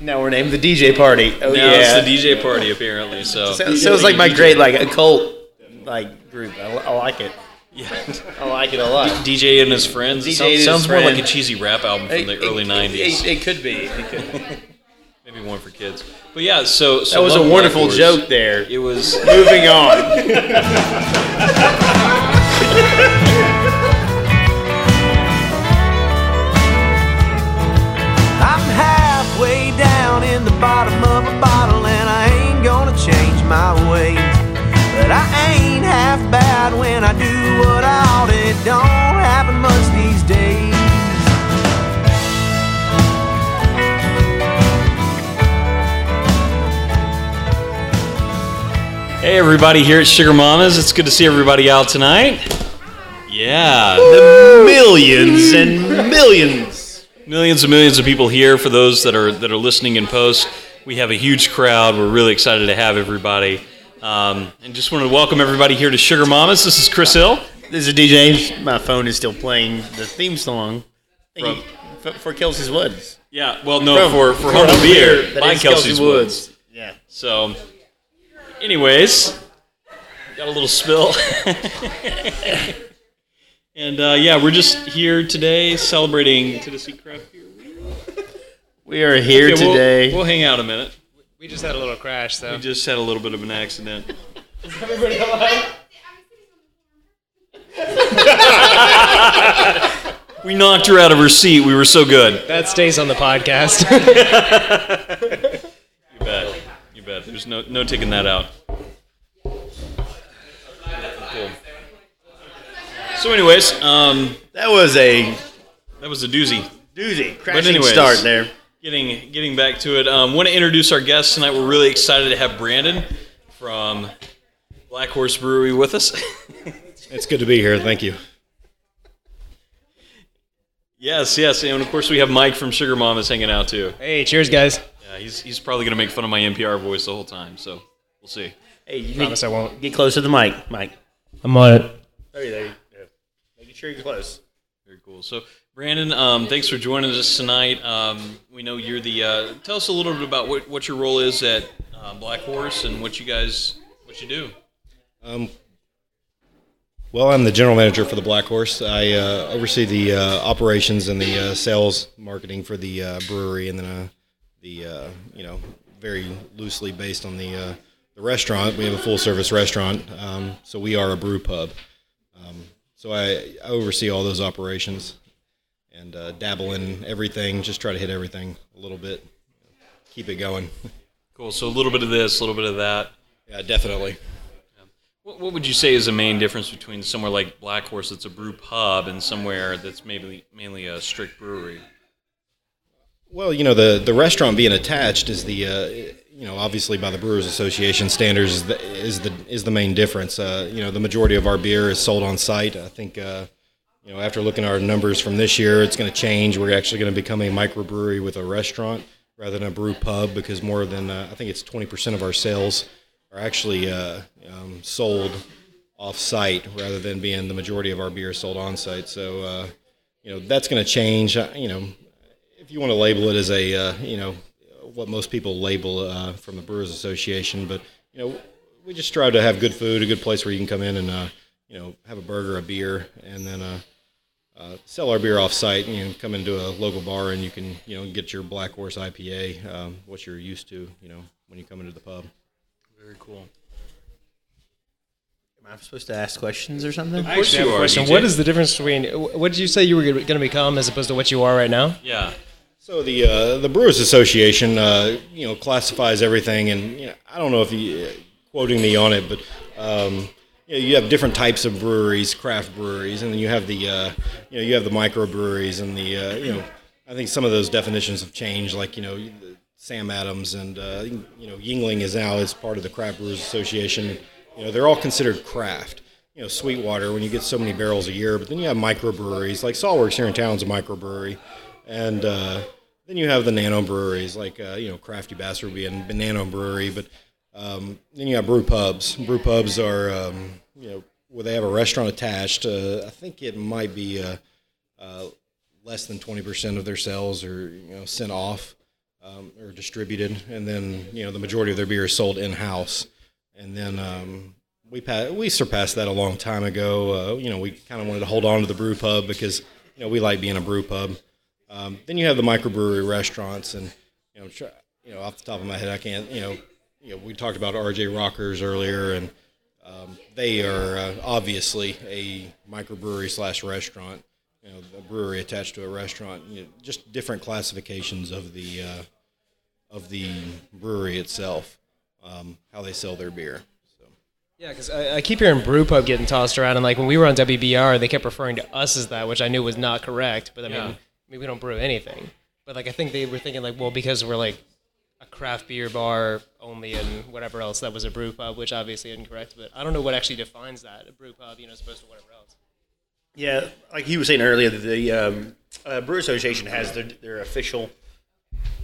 Now we're named the DJ party. Oh now yeah. it's the DJ party apparently. So Sounds, sounds like my great like a cult like group. I, I like it. yeah, I like it a lot. DJ and his friends. DJ sounds, sounds more like a cheesy rap album from the early it- '90s. It, it could be. It could be. Maybe one for kids. But yeah, so, so That was a wonderful Horse, joke there. It was. Moving on. bottom of a bottle and I ain't gonna change my ways. But I ain't half bad when I do what I ought. It don't happen much these days. Hey everybody here at Sugar Mamas. It's good to see everybody out tonight. Yeah, the millions and millions. Millions and millions of people here. For those that are that are listening in post, we have a huge crowd. We're really excited to have everybody, um, and just want to welcome everybody here to Sugar Mamas. This is Chris Hill. This is DJ. My phone is still playing the theme song you. for, for Kelsey's Woods. Yeah, well, no, for for Home of Beer That by Kelsey's Woods. Yeah. So, anyways, got a little spill. and uh, yeah, we're just here today celebrating Tennessee Craft Beer Week. We are here Okay, we'll- today. We'll, hang out a minute. We just had a little crash, though. We just had a little bit of an accident. Is everybody alive? We knocked her out of her seat. We were so good. that stays on the podcast. You bet. You bet. There's no no taking that out. Cool. So, anyways, um, that was a that was a doozy. doozy. Crashing anyways. start there. Getting getting back to it, um, want to introduce our guests tonight. We're really excited to have Brandon from Black Horse Brewery with us. It's good to be here. Thank you. yes, yes, and of course we have Mike from Sugar Mamas hanging out too. hey, cheers, guys. Yeah, he's he's probably gonna make fun of my NPR voice the whole time, so we'll see. Hey, you Promise I won't. get close to the mic, Mike. I'm on it. There you go. Making sure you're close. Very cool. So, Brandon, um, thanks for joining us tonight. Um, we know you're the. Uh, tell us a little bit about what, what your role is at uh, Black Horse and what you guys what you do. Um, well, I'm the general manager for the Black Horse. I uh, oversee the uh, operations and the uh, sales marketing for the uh, brewery, and then uh, the uh, you know very loosely based on the uh, the restaurant. We have a full service restaurant, um, so we are a brew pub. So I, I oversee all those operations and uh, dabble in everything. Just try to hit everything a little bit, keep it going. Cool. So a little bit of this, a little bit of that. yeah, definitely. What, what would you say is the main difference between somewhere like Black Horse, that's a brew pub, and somewhere that's maybe mainly a strict brewery? Well, you know, the, the restaurant being attached is the, uh, you know, obviously by the Brewers Association standards is the is the, is the main difference. Uh, you know, the majority of our beer is sold on site. I think, uh, you know, after looking at our numbers from this year, it's going to change. We're actually going to become a microbrewery with a restaurant rather than a brew pub because more than uh, I think it's twenty percent of our sales are actually uh, um, sold off site rather than being the majority of our beer sold on site. So, uh, you know, that's going to change. You know, if you want to label it as a uh, you know what most people label uh, from the Brewers Association, but you know we just strive to have good food, a good place where you can come in and uh, you know have a burger, a beer, and then uh, uh, sell our beer off site. And you know, come into a local bar and you can you know get your Black Horse IPA, um, what you're used to, you know, when you come into the pub. Very cool. Am I supposed to ask questions or something? Of course I have you a are. question. DJ. What is the difference between what did you say you were going to become as opposed to what you are right now? Yeah. So the uh, the Brewers Association, uh, you know, classifies everything, and you know, I don't know if you uh, quoting me on it, but um, you, know, you have different types of breweries, craft breweries, and then you have the uh, you know you have the microbreweries, and the uh, you know I think some of those definitions have changed, like you know Sam Adams and you know Yuengling is now is part of the Craft Brewers Association. You know, they're all considered craft you know, Sweetwater when you get so many barrels a year. But then you have microbreweries like Saw Works here in town is a microbrewery, and then you have the nano breweries like uh, you know Crafty Bastard would be a nano brewery. But um, then you have brew pubs. Brew pubs are um, you know where they have a restaurant attached. Uh, I think it might be uh, uh, less than twenty percent of their sales are you know sent off. um, or distributed, and then you know the majority of their beer is sold in house, and then um, we pa- we surpassed that a long time ago. Uh, you know, we kind of wanted to hold on to the brew pub because you know we like being a brew pub. Um, then you have the microbrewery restaurants, and you know, try, you know, off the top of my head, I can't. You know, you know, we talked about RJ Rockers earlier, and um, they are uh, obviously a microbrewery slash restaurant. You know, a brewery attached to a restaurant. You know, just different classifications of the uh, of the brewery itself, um, how they sell their beer. Yeah, because I, I keep hearing brewpub getting tossed around, and like when we were on WBIR, they kept referring to us as that, which I knew was not correct. But I Yeah. mean, I mean, we don't brew anything. But like I think they were thinking like, well, because we're like a craft beer bar only, and whatever else that was a brew pub, which obviously incorrect. But I don't know what actually defines that a brew pub, you know, as opposed to whatever else. Yeah, like he was saying earlier, the um, uh, Brew Association has their, their official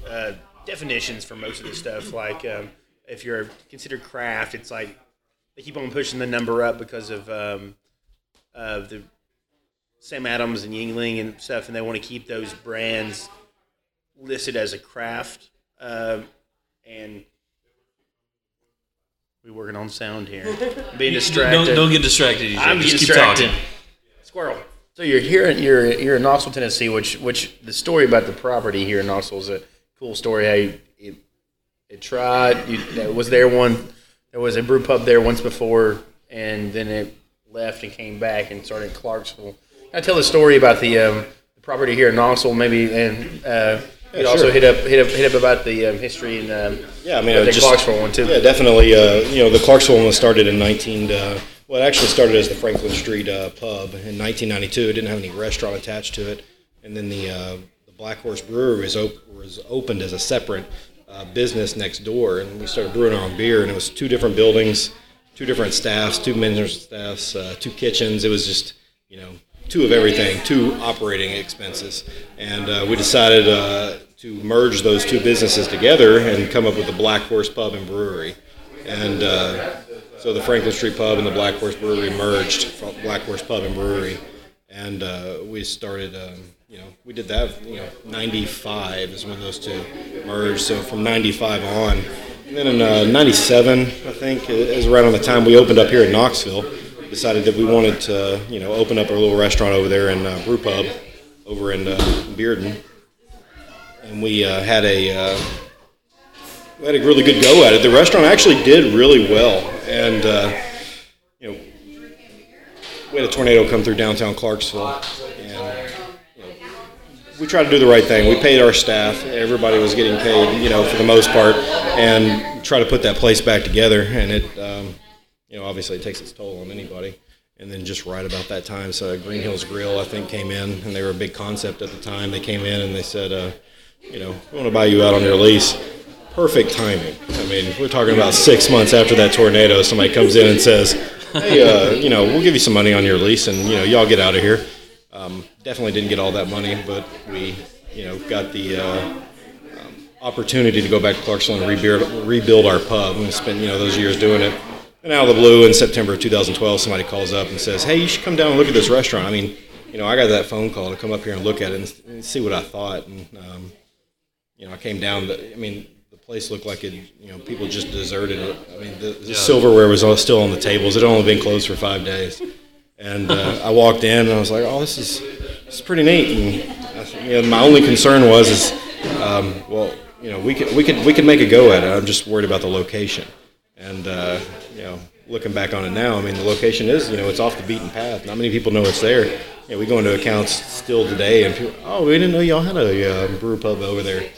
uh, definitions for most of this stuff. Like, um, if you're considered craft, it's like they keep on pushing the number up because of um, of the Sam Adams and Yuengling and stuff, and they want to keep those brands listed as a craft. Um, and we working on sound here. Being distracted. Don't, don't get distracted. EJ. I'm Just distracted. talking. Squirrel. So you're here. You're you're in Knoxville, Tennessee. Which which the story about the property here in Knoxville is a cool story. How you, it, it tried. You it was there one. There was a brew pub there once before, and then it left and came back and started in Clarksville. I tell the story about the, um, the property here in Knoxville, maybe, and uh, you'd also hit up hit up hit up about the um, history and um, Yeah, I mean, the it just, Clarksville one too. Yeah, definitely. Uh, you know, the Clarksville one was started in 19. Uh, well, it actually started as the Franklin Street uh, pub in 1992. It didn't have any restaurant attached to it, and then the uh, the Black Horse Brewery was, op- was opened as a separate uh, business next door, and we started brewing our own beer. And it was two different buildings, two different staffs, two maintenance staffs, uh, two kitchens. It was just you know two of everything, two operating expenses, and uh, we decided uh, to merge those two businesses together and come up with the Black Horse Pub and Brewery, and uh, so the Franklin Street Pub and the Black Horse Brewery merged, Black Horse Pub and Brewery, and uh, we started. Um, you know, we did that. You know, '95 is when those two merged. So from '95 on, and then in uh, '97, I think, is on the time we opened up here in Knoxville decided that we wanted to, you know, open up a little restaurant over there in uh, Brew Pub, over in uh, Bearden, and we uh, had a uh, we had a really good go at it. The restaurant actually did really well, and uh, you know, we had a tornado come through downtown Clarksville, and you know, we tried to do the right thing. We paid our staff; everybody was getting paid, you know, for the most part, and try to put that place back together. And it, um, you know, obviously it takes its toll on anybody. And then just right about that time, so Green Hills Grill, I think, came in, and they were a big concept at the time. They came in and they said, uh, you know, we want to buy you out on your lease. Perfect timing. I mean, we're talking about six months after that tornado. Somebody comes in and says, hey, uh, you know, we'll give you some money on your lease, and you know, y'all get out of here. Um, definitely didn't get all that money, but we, you know, got the uh, um, opportunity to go back to Clarksville and rebuild, rebuild our pub. We spent, you know, those years doing it. And out of the blue, in September of 2012, somebody calls up and says, "Hey, you should come down and look at this restaurant." I mean, you know, I got that phone call to come up here and look at it and, and see what I thought. And um, you know, I came down. The, I mean, the place looked like it. You know, people just deserted it. I mean, the, the silverware was all still on the tables. It had only been closed for five days. And uh, I walked in and I was like, "Oh, this is this is pretty neat." And I, you know, my only concern was, is um, well, you know, we could we could we could make a go at it. I'm just worried about the location. And uh, you know, looking back on it now, I mean, the location is, you know, it's off the beaten path. Not many people know it's there. You know, we go into accounts still today, and people, oh, we didn't know y'all had a uh, brew pub over there.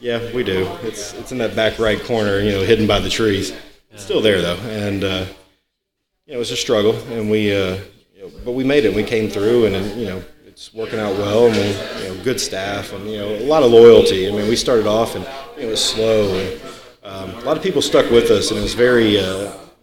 Yeah, we do. It's it's in that back right corner, you know, hidden by the trees. It's still there though, and uh, you know, it was a struggle, and we, uh, you know, but we made it. We came through, and, you know, it's working out well, and we, you know, good staff, and you know, a lot of loyalty. I mean, we started off, and it was slow, and um, a lot of people stuck with us, and it was very, uh,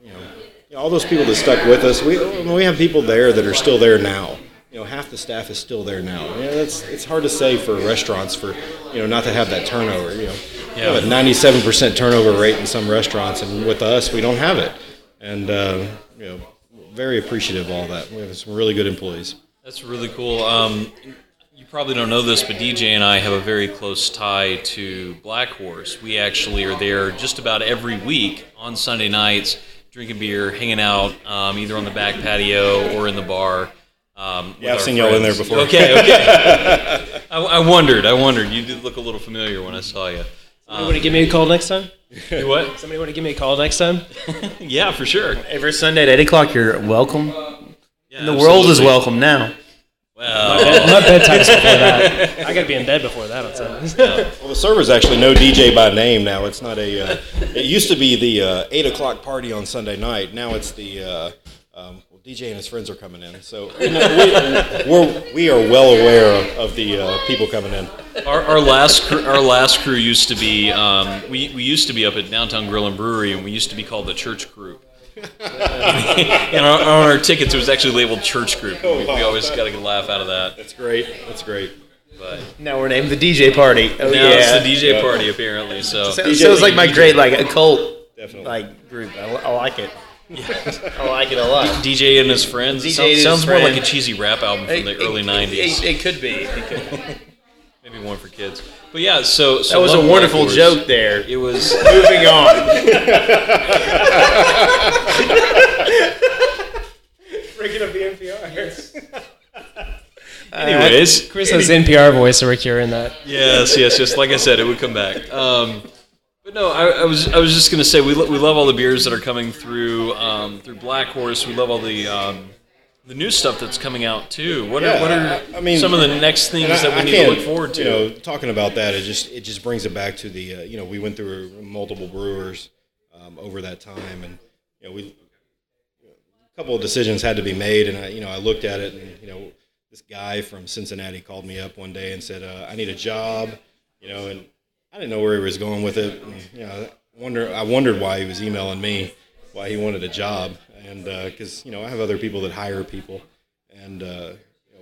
you know, you know, all those people that stuck with us. We we have people there that are still there now. You know, half the staff is still there now. Yeah, that's it's hard to say for restaurants for you know not to have that turnover. You know, we have a 97% turnover rate in some restaurants, and with us, we don't have it. And uh, you know, very appreciative of all that. We have some really good employees. That's really cool. Um, you probably don't know this, but DJ and I have a very close tie to Black Horse. We actually are there just about every week on Sunday nights, drinking beer, hanging out, um, either on the back patio or in the bar. Um, Yeah, I've our seen y'all in there before. Okay, okay. I, I wondered. I wondered. You did look a little familiar when I saw you. Somebody want to give me a call next time? You what? Somebody want to give me a call next time? Yeah, for sure. Every Sunday at eight o'clock, you're welcome. Yeah, The world is welcome now. Well, My bedtime's before that. I got to be in bed before that on Sundays. Well, the servers actually know DJ by name now. It's not a. Uh, it used to be the uh, eight o'clock party on Sunday night. Now it's the. Uh, um, well, DJ and his friends are coming in, so you know, we, we're, we are well aware of, of the uh, people coming in. Our, our last cr- our last crew used to be um, we, we used to be up at Downtown Grill and Brewery and we used to be called the Church Group. and on, on our tickets it was actually labeled Church Group. We, we always got a laugh out of that. That's great. That's great. But Now we're named the DJ party. Oh now yeah. it's the DJ party apparently. So So, so it's like my great like a cult Definitely. like group. I, I like it. I like it a lot. DJ and his friends. It DJ sounds, his sounds more like a cheesy rap album from the It- early it- '90s. It, it could be. It could be. Maybe one for kids. But yeah, so, so That was a wonderful Black joke there. It was. Moving on. Breaking up the NPR. Anyways, Chris has NPR voice, so we're curing that. Yes, yes, yes. Like I said, it would come back. Um, but no, I, I was I was just gonna say we, lo- we love all the beers that are coming through um, through Black Horse. We love all the um, the new stuff that's coming out too. What are what are I- I mean, some of the next things I- that we I need to look forward to? You know, talking about that, it just it just brings it back to the uh, you know we went through multiple brewers um, over that time, and you know we a couple of decisions had to be made, and I you know I looked at it, and you know this guy from Cincinnati called me up one day and said uh, I need a job, you know, and I didn't know where he was going with it, and, you know I wonder I wondered why he was emailing me, why he wanted a job, and because you know I have other people that hire people, and. Uh,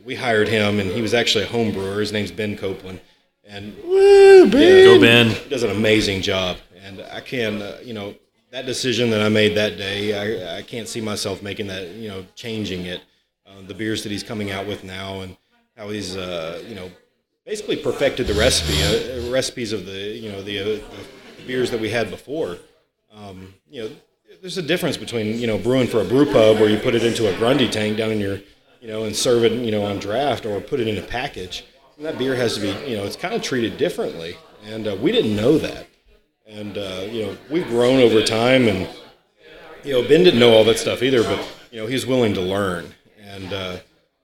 we hired him, and he was actually a home brewer. His name's Ben Copeland, and Go Ben. he does an amazing job. And I can, uh, you know, that decision that I made that day, I, I can't see myself making that, you know, changing it. Uh, the beers that he's coming out with now, and how he's, uh, you know, basically perfected the recipe, uh, recipes of the, you know, the, uh, the beers that we had before. Um, you know, there's a difference between you know brewing for a brew pub where you put it into a Grundy tank down in your, you know, and serve it you know on draft or put it in a package. And that beer has to be you know it's kind of treated differently, and uh, we didn't know that. And uh, you know we've grown over time, and you know Ben didn't know all that stuff either, but you know he's willing to learn, and uh,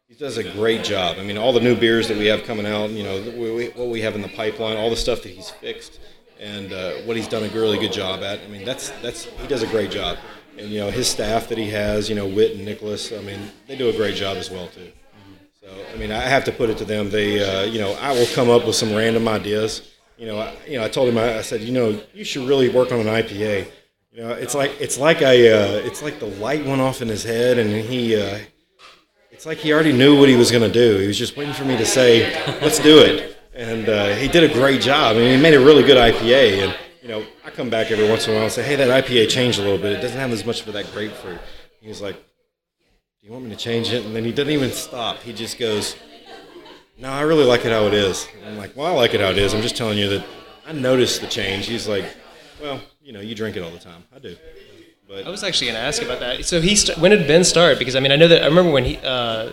he does a great job. I mean, all the new beers that we have coming out, you know, we, we, what we have in the pipeline, all the stuff that he's fixed, and uh, what he's done a really good job at. I mean, that's that's he does a great job, and you know his staff that he has, you know, Witt and Nicholas. I mean, they do a great job as well too. So I mean, I have to put it to them. They, uh, you know, I will come up with some random ideas. You know, I, you know, I told him, I, I said, you know, you should really work on an IPA. You know, it's like it's like I, uh, it's like the light went off in his head, and he, uh, it's like he already knew what he was going to do. He was just waiting for me to say, let's do it, and uh, he did a great job. I mean, he made a really good IPA, and you know, I come back every once in a while and say, hey, that IPA changed a little bit. It doesn't have as much of that grapefruit. He was like, do you want me to change it? And then he doesn't even stop. He just goes, no, I really like it how it is. And I'm like, well, I like it how it is. I'm just telling you that I noticed the change. He's like, well, you know, you drink it all the time. I do. But I was actually going to ask about that. So he, st- when did Ben start? Because I mean, I know that I remember when he, uh,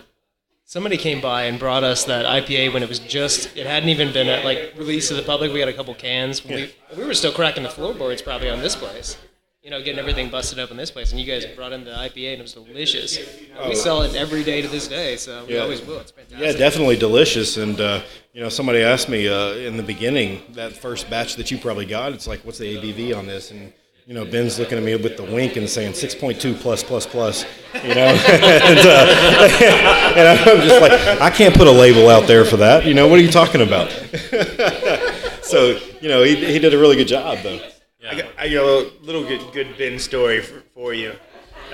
somebody came by and brought us that IPA when it was just, it hadn't even been uh, like released to the public. We had a couple cans. We, we were still cracking the floorboards probably on this place. You know, getting everything busted up in this place, and you guys brought in the IPA, and it was delicious. we sell it every day to this day, so we Yeah. always will. It's fantastic. yeah, definitely delicious. And uh, you know, somebody asked me uh, in the beginning that first batch that you probably got. It's like, what's the ABV on this? And you know, Ben's looking at me with the wink and saying 6.2 plus plus plus. You know, and, uh, and I'm just like, I can't put a label out there for that. You know, what are you talking about? so you know, he, he did a really good job though. I got, I got a little good, good Ben story for, for you.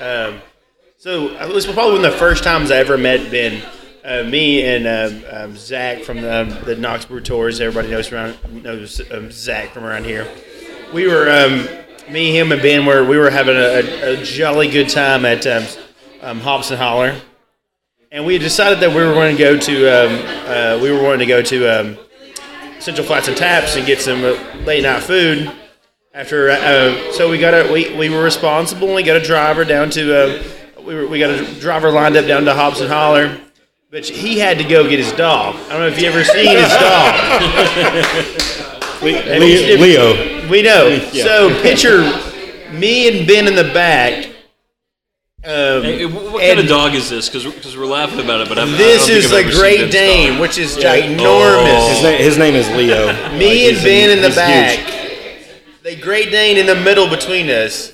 Um, so it was probably one of the first times I ever met Ben. Uh, me and um, um, Zach from the, um, the Knox Tours. Everybody knows around knows um, Zach from around here. We were um, me, him, and Ben were we were having a, a, jolly good time at um, um, Hops and Holler, and we decided that we were going to go to um, uh, we were going to go to um, Central Flats and Taps and get some uh, late night food. After uh, so we got a we, we were responsible and we got a driver down to uh, we were, we got a driver lined up down to Hops and Holler, but he had to go get his dog. I don't know if you ever seen his dog. Le- Le- Leo. We know. So picture me and Ben in the back. Um, Hey, wh- what and kind of dog is this? Because we're laughing about it, but I'm, This I is a ever Great Dane, dog. which is Oh. ginormous. His, name, his name is Leo. Like, Me and Ben in the back. huge. The Great Dane in the middle between us.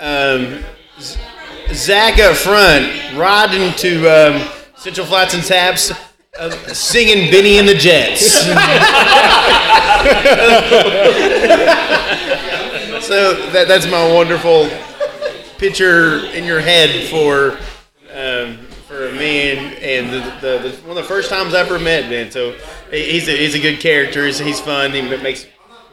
Um, Zach up front, riding to um, Central Flats and Taps, singing Bennie and the Jets. so that, that's my wonderful picture in your head for um, for me and, and the, the, the one of the first times I ever met Ben. So he's a, he's a good character. He's, he's fun. He makes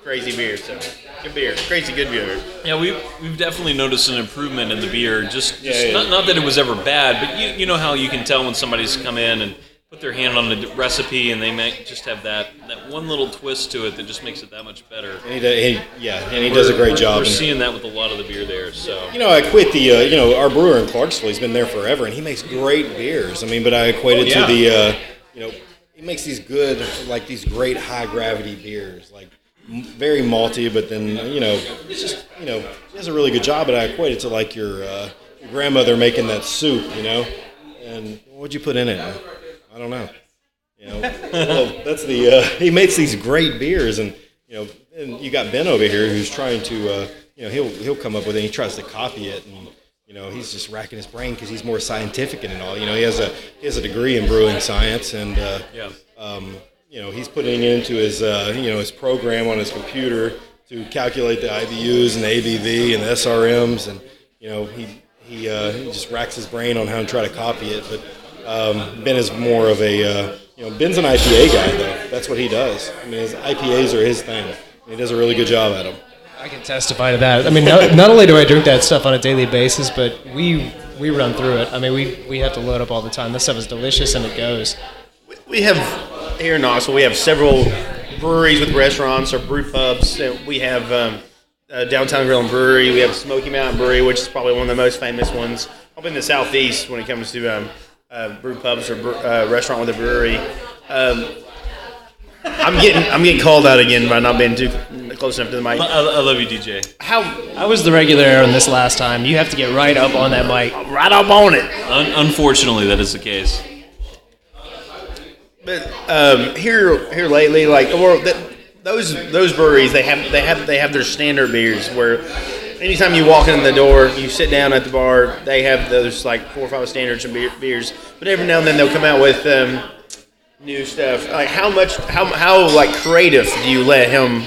crazy beer. So good beer, crazy good beer. Yeah, we we've definitely noticed an improvement in the beer. Just, just yeah. Not, not that it was ever bad, but you you know how you can tell when somebody's come in and put their hand on the recipe and they might just have that that one little twist to it that just makes it that much better. And he, does, he, yeah, and he does a great We're- job. We're seeing that with a lot of the beer there. So You know, I quit the, uh, you know, our brewer in Clarksville, he's been there forever, and he makes great beers. I mean, but I equate it Oh, yeah. to the, uh, you know, he makes these good, like these great high gravity beers, like very malty, but then, you know, it's just, you know, he does a really good job, but I equate it to like your, uh, your grandmother making that soup, you know? And what'd you put in it? I don't know. You know, well, that's the uh, he makes these great beers, and you know, and you got Ben over here who's trying to, uh, you know, he'll he'll come up with it. and He tries to copy it, and you know, he's just racking his brain because he's more scientific it all. You know, he has a he has a degree in brewing science, and uh, yeah. um, you know, he's putting it into his uh, you know his program on his computer to calculate the IBUs and the ABV and the SRMs, and you know, he he, uh, he just racks his brain on how to try to copy it. But um, Ben is more of a uh, you know Ben's an IPA guy though. That's what he does. I mean, his IPAs are his thing. He does a really good job at them. I can testify to that. I mean, not, not only do I drink that stuff on a daily basis, but we we run through it. I mean, we we have to load up all the time. This stuff is delicious and it goes. We have here in Knoxville. We have several breweries with restaurants or brew pubs. We have um, uh, Downtown Grill and Brewery. We have Smoky Mountain Brewery, which is probably one of the most famous ones up in the southeast when it comes to um, uh, brew pubs or bre- uh, restaurant with a brewery. Um, I'm getting I'm getting called out again by not being too close enough to the mic. I, I love you, DJ. How I was the regular on this last time. You have to get right up on that mic. right up on it. Un- unfortunately, that is the case. But um, here, here lately, like or that, those those breweries, they have they have they have their standard beers where anytime you walk in the door, you sit down at the bar, they have those like four or five standards of beer, beers. But every now and then they'll come out with um, new stuff. Like how much how how like creative do you let him?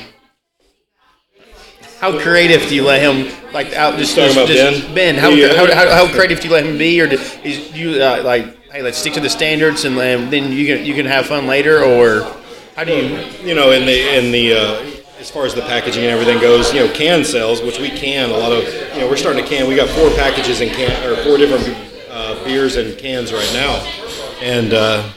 How creative do you let him like out just, just, about just Ben? Ben? How, Yeah. how, how, how creative do you let him be, or do, is you uh, like hey let's stick to the standards and then then you can you can have fun later, or how do you? you know, in the in the uh, as far as the packaging and everything goes, you know, can sales, which we can a lot of, you know, we're starting to can. We got four packages in can or four different uh, beers in cans right now, and uh,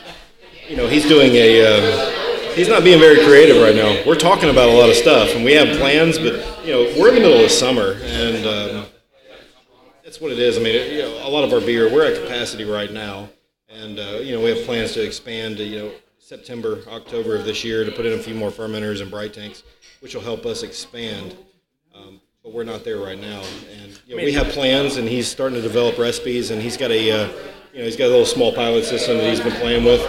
you know, he's doing a. Uh, He's not being very creative right now. We're talking about a lot of stuff, and we have plans, but you know, we're in the middle of summer, and um, that's what it is. I mean, it, you know, a lot of our beer, we're at capacity right now, and uh, you know, we have plans to expand to you know September, October of this year to put in a few more fermenters and bright tanks, which will help us expand. Um, but we're not there right now, and you know, we have plans, and he's starting to develop recipes, and he's got a uh, you know he's got a little small pilot system that he's been playing with.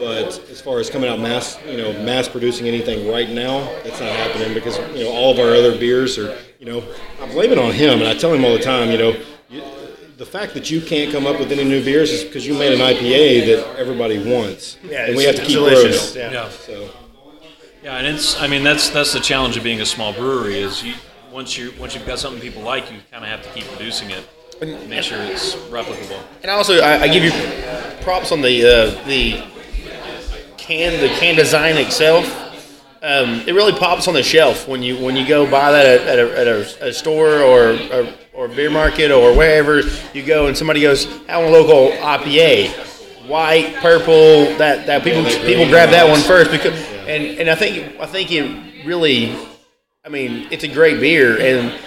But as far as coming out mass, you know, mass producing anything right now, that's not happening because you know all of our other beers are, you know, I blame it on him, and I tell him all the time, you know, you, the fact that you can't come up with any new beers is because you made an IPA that everybody wants, Yeah, and we have to keep delicious. growing. Yeah. Yeah. So Yeah, and it's I mean that's that's the challenge of being a small brewery is you once you once you've got something people like, you kind of have to keep producing it, And, make sure it's replicable. And also, I, I give you props on the uh, the can the can design itself. um, it really pops on the shelf when you when you go buy that at, at, a, at a, a store or a, or beer market or wherever you go, and somebody goes, "I want a local IPA." White, purple, that, that people people grab that one first because and, and I think I think it really I mean, it's a great beer, and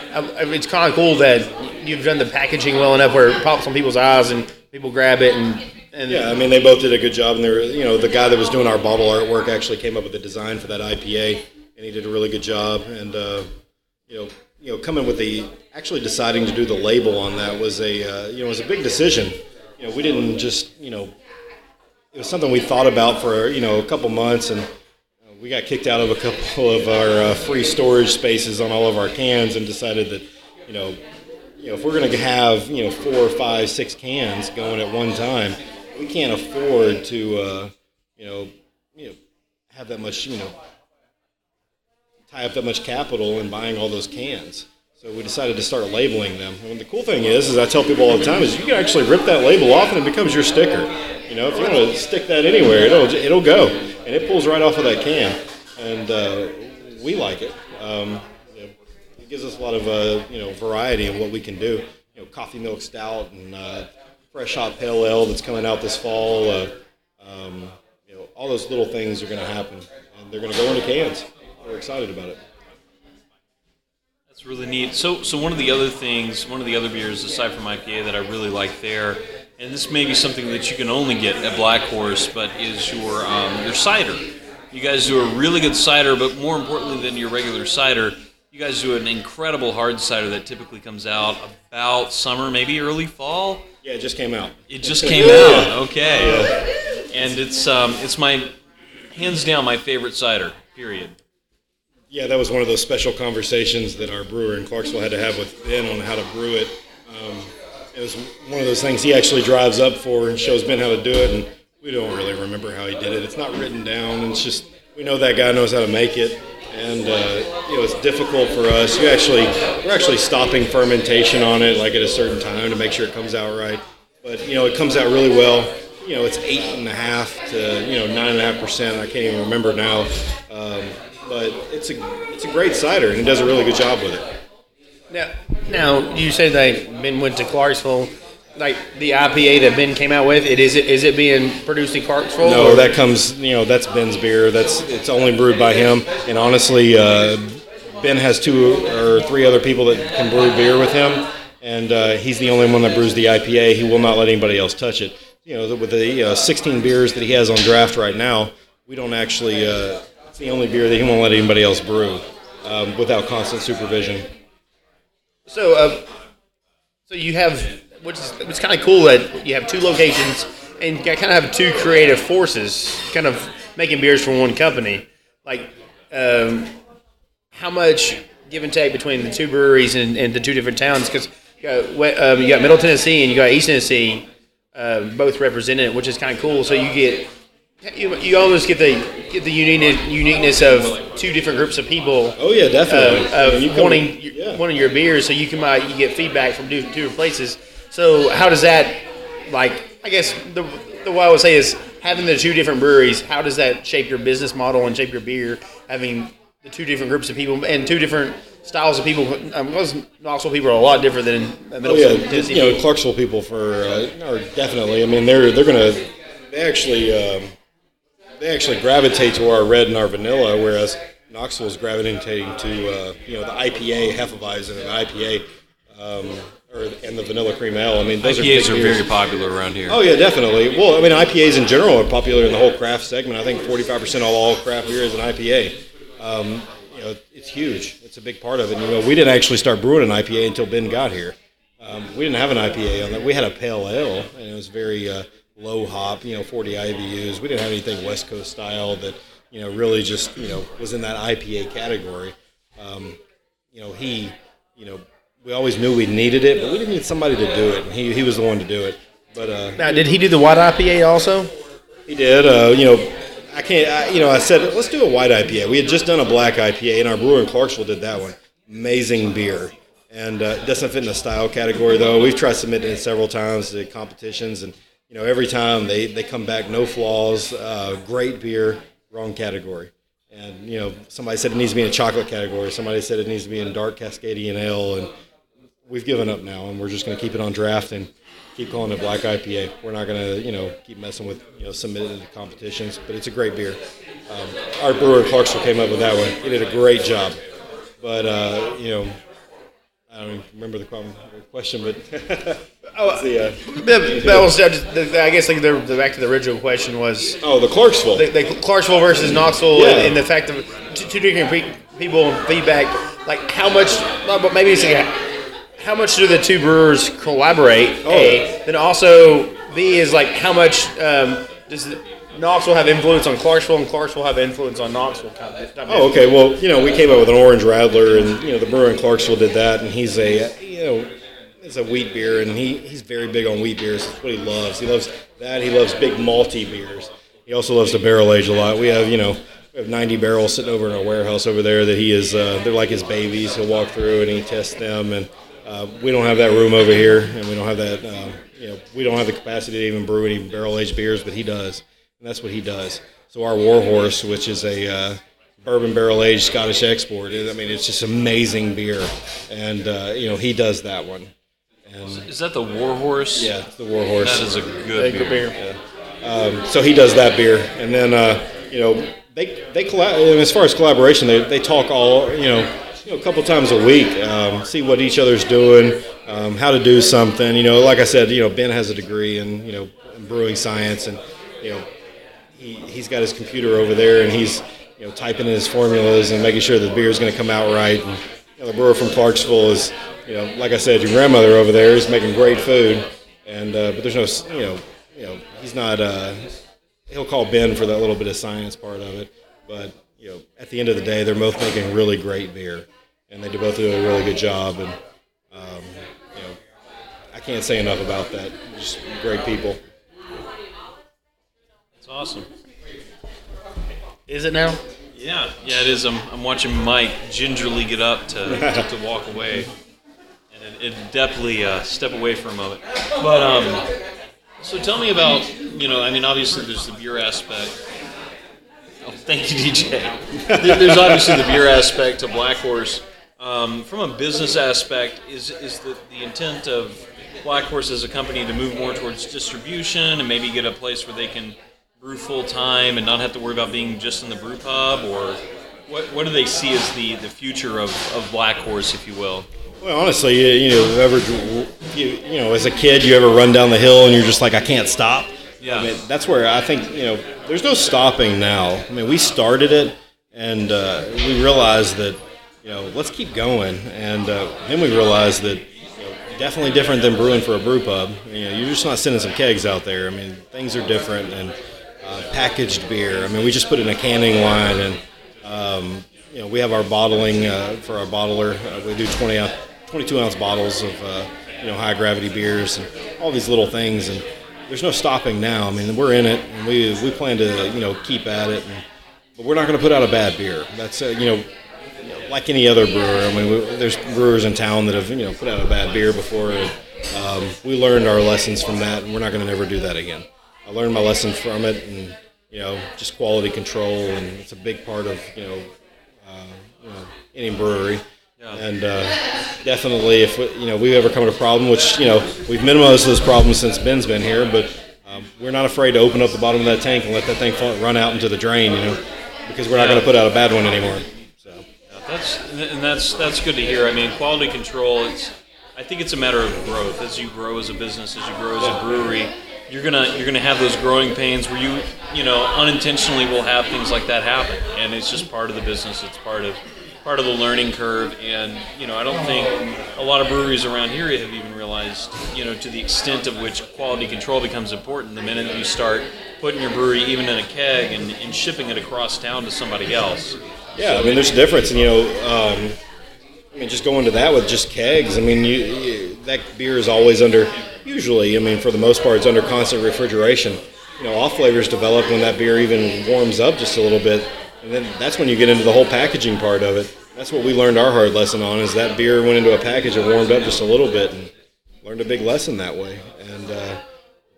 it's kind of cool that you've done the packaging well enough where it pops on people's eyes and people grab it and. and yeah, I mean, they both did a good job, and they're you know the guy that was doing our bottle artwork actually came up with the design for that IPA, and he did a really good job. And uh, you know, you know, coming with the actually deciding to do the label on that was a uh, you know was a big decision. You know, we didn't just you know it was something we thought about for you know a couple months and we got kicked out of a couple of our uh, free storage spaces on all of our cans and decided that, you know, you know, if we're going to have you know four, five, six cans going at one time, we can't afford to, uh, you know, you know, have that much, you know, tie up that much capital in buying all those cans. So we decided to start labeling them. And the cool thing is, is I tell people all the time, is you can actually rip that label off and it becomes your sticker. You know, if you want to stick that anywhere, it'll it'll go and it pulls right off of that can, and uh, we like it. Um, it gives us a lot of uh, you know variety in what we can do. You know, coffee milk stout and uh, fresh hop pale ale that's coming out this fall. Uh, um, you know, all those little things are going to happen, and they're going to go into cans. We're excited about it. That's really neat. So, so one of the other things, one of the other beers aside from IPA that I really like there and this may be something that you can only get at Black Horse, but is your um, your cider. You guys do a really good cider, but more importantly than your regular cider, you guys do an incredible hard cider that typically comes out about summer, maybe early fall. Yeah, it just came out. It just came out. Okay, and it's um, it's my hands down my favorite cider. Period. Yeah, that was one of those special conversations that our brewer in Clarksville had to have with Ben on how to brew it. Um, it was one of those things he actually drives up for and shows Ben how to do it, and we don't really remember how he did it. It's not written down, it's just we know that guy knows how to make it, and uh, you know it's difficult for us. You actually we're actually stopping fermentation on it like at a certain time to make sure it comes out right, but you know it comes out really well. You know it's eight and a half to you know nine and a half percent. I can't even remember now, um, but it's a it's a great cider, and he does a really good job with it. Now, now you said that Ben went to Clarksville. Like the IPA that Ben came out with, it is it is it being produced in Clarksville? No, or? that comes you know that's Ben's beer. That's it's only brewed by him. And honestly, uh, Ben has two or three other people that can brew beer with him, and uh, he's the only one that brews the IPA. He will not let anybody else touch it. You know, with the uh, 16 beers that he has on draft right now, we don't actually. Uh, it's the only beer that he won't let anybody else brew um, without constant supervision. So, uh, so you have, which is it's kind of cool that you have two locations and you kind of have two creative forces, kind of making beers for one company. Like, um, how much give and take between the two breweries and, and the two different towns? Because you, um, you got Middle Tennessee and you got East Tennessee, uh, both represented, which is kind of cool. So you get you, you almost get the get the uniqueness, uniqueness of two different groups of people. Oh yeah, definitely. Uh, of you wanting yeah. wanting your beers, so you can buy you get feedback from two different places. So how does that like? I guess the the what I would say is having the two different breweries. How does that shape your business model and shape your beer? Having the two different groups of people and two different styles of people. Um, because Knoxville people are a lot different than Middle oh, yeah, Tennessee. You know, Clarksville people for uh, are definitely. I mean, they're they're gonna they actually. Um, they actually gravitate to our red and our vanilla, whereas Knoxville is gravitating to uh, you know the IPA Hefeweizen and IPA. Um, or, and the vanilla cream ale. I mean, those IPAs are, are very popular around here. Oh yeah, definitely. Well, I mean, IPAs in general are popular in the whole craft segment. I think 45% of all craft beer is an IPA. Um, you know, it's huge. It's a big part of it. And, you know, we didn't actually start brewing an IPA until Ben got here. Um, we didn't have an IPA on that. We had a pale ale, and it was very uh, low hop, you know, 40 IBUs. We didn't have anything West Coast style that, you know, really just, you know, was in that IPA category. Um, you know, he, you know, we always knew we needed it, but we didn't need somebody to do it. And he, he was the one to do it. But uh, now, did he do the white IPA also? He did. Uh, you know, I can't. I, you know, I said let's do a white IPA. We had just done a black IPA, and our brewer in Clarksville did that one. Amazing beer, and uh, doesn't fit in the style category though. We've tried submitting it several times to competitions, and you know, every time they, they come back, no flaws, uh, great beer, wrong category. And you know, somebody said it needs to be in a chocolate category. Somebody said it needs to be in dark Cascadian ale, and we've given up now, and we're just going to keep it on draft and keep calling it black IPA. We're not going to, you know, keep messing with, you know, submitting to competitions. But it's a great beer. Um, our brewer Clarksville came up with that one. He did a great job. But uh, you know, I don't even remember the question, but Oh, the, uh, that, was I just- the- I guess like the, the back to the original question was oh, the Clarksville. the, the Clarksville versus Knoxville Yeah. and, and the fact of two, different pe- people and feedback. Like how much, but maybe it's like how much do the two brewers collaborate? Oh. A, then also B is like how much um, does the, Knoxville have influence on Clarksville and Clarksville have influence on Knoxville? Kind of, type of- Oh, okay. Well, you know, we came up with an orange radler, and you know, the brewer in Clarksville did that, and he's a, you know, it's a wheat beer, and he, he's very big on wheat beers. That's what he loves. He loves that. He loves big malty beers. He also loves to barrel age a lot. We have, you know, we have 90 barrels sitting over in our warehouse over there that he is. Uh, they're like his babies. He'll walk through and he tests them, and uh, we don't have that room over here, and we don't have that. Uh, you know, we don't have the capacity to even brew any barrel aged beers, but he does, and that's what he does. So our Warhorse, which is a uh, bourbon barrel aged Scottish export. I mean, it's just amazing beer, and uh, you know he does that one. And Is that the Warhorse? yeah, it's the Warhorse. That is a good Good beer. beer. Um, so he does that beer, and then uh, you know they they collab- and as far as collaboration, they, they talk all you know you know a couple times a week, um, see what each other's doing, um, how to do something. You know, like I said, you know Ben has a degree in you know in brewing science, and you know he he's got his computer over there, and he's you know typing in his formulas and making sure the beer is going to come out right. And, you know, the brewer from Clarksville is you know like I said, your grandmother over there is making great food, and uh, but there's no you know you know he's not. Uh, he'll call Ben for that little bit of science part of it. But you know, at the end of the day, they're both making really great beer, and they do both do a really good job. And um, you know, I can't say enough about that. Just great people. Awesome. Is it now? Yeah, yeah, it is. I'm, I'm watching Mike gingerly get up to, to, to walk away, and it, it definitely uh, step away for a moment. But um, so tell me about you know, I mean, obviously there's the beer aspect. Oh, thank you, DJ. There's obviously the beer aspect to Black Horse. Um, from a business aspect, is is the, the intent of Black Horse as a company to move more towards distribution and maybe get a place where they can brew full time and not have to worry about being just in the brew pub, or what, what do they see as the, the future of, of Black Horse, if you will? Well, honestly, you, you know, ever you, you know, as a kid, you ever run down the hill and you're just like, I can't stop. Yeah. I mean, that's where I think you know, there's no stopping now. I mean, we started it, and uh, we realized that you know, let's keep going. And uh, then we realized that you know, definitely different than brewing for a brew pub. You know, you're just not sending some kegs out there. I mean, things are different, and uh, packaged beer. I mean, we just put in a canning line, and um, you know, we have our bottling uh, for our bottler. Uh, we do 20 ounce, 22 ounce bottles of uh, you know high gravity beers and all these little things. And there's no stopping now. I mean, we're in it, and we we plan to you know keep at it. And, but we're not going to put out a bad beer. That's uh, you know like any other brewer. I mean, we, there's brewers in town that have you know put out a bad beer before. And, um, we learned our lessons from that, and we're not going to never do that again. I learned my lesson from it, and you know, just quality control, and it's a big part of you know, uh, you know any brewery. And uh, definitely, if we, you know we've ever come to a problem, which you know we've minimized those problems since Ben's been here, but um, we're not afraid to open up the bottom of that tank and let that thing fall, run out into the drain, you know, because we're not going to put out a bad one anymore. So. That's and that's that's good to hear. I mean, quality control. It's I think it's a matter of growth. As you grow as a business, as you grow as a brewery, you're gonna you're gonna have those growing pains where you you know unintentionally will have things like that happen, and it's just part of the business. It's part of part of the learning curve, and you know I don't think a lot of breweries around here have even realized you know to the extent of which quality control becomes important. The minute you start putting your brewery even in a keg and, and shipping it across town to somebody else. Yeah, I mean, there's a difference, and you know, um, I mean, just going to that with just kegs. I mean, you, you, that beer is always under. Usually, I mean, for the most part, it's under constant refrigeration. You know, off flavors develop when that beer even warms up just a little bit, and then that's when you get into the whole packaging part of it. That's what we learned our hard lesson on is that beer went into a package and warmed up just a little bit, and learned a big lesson that way. And uh,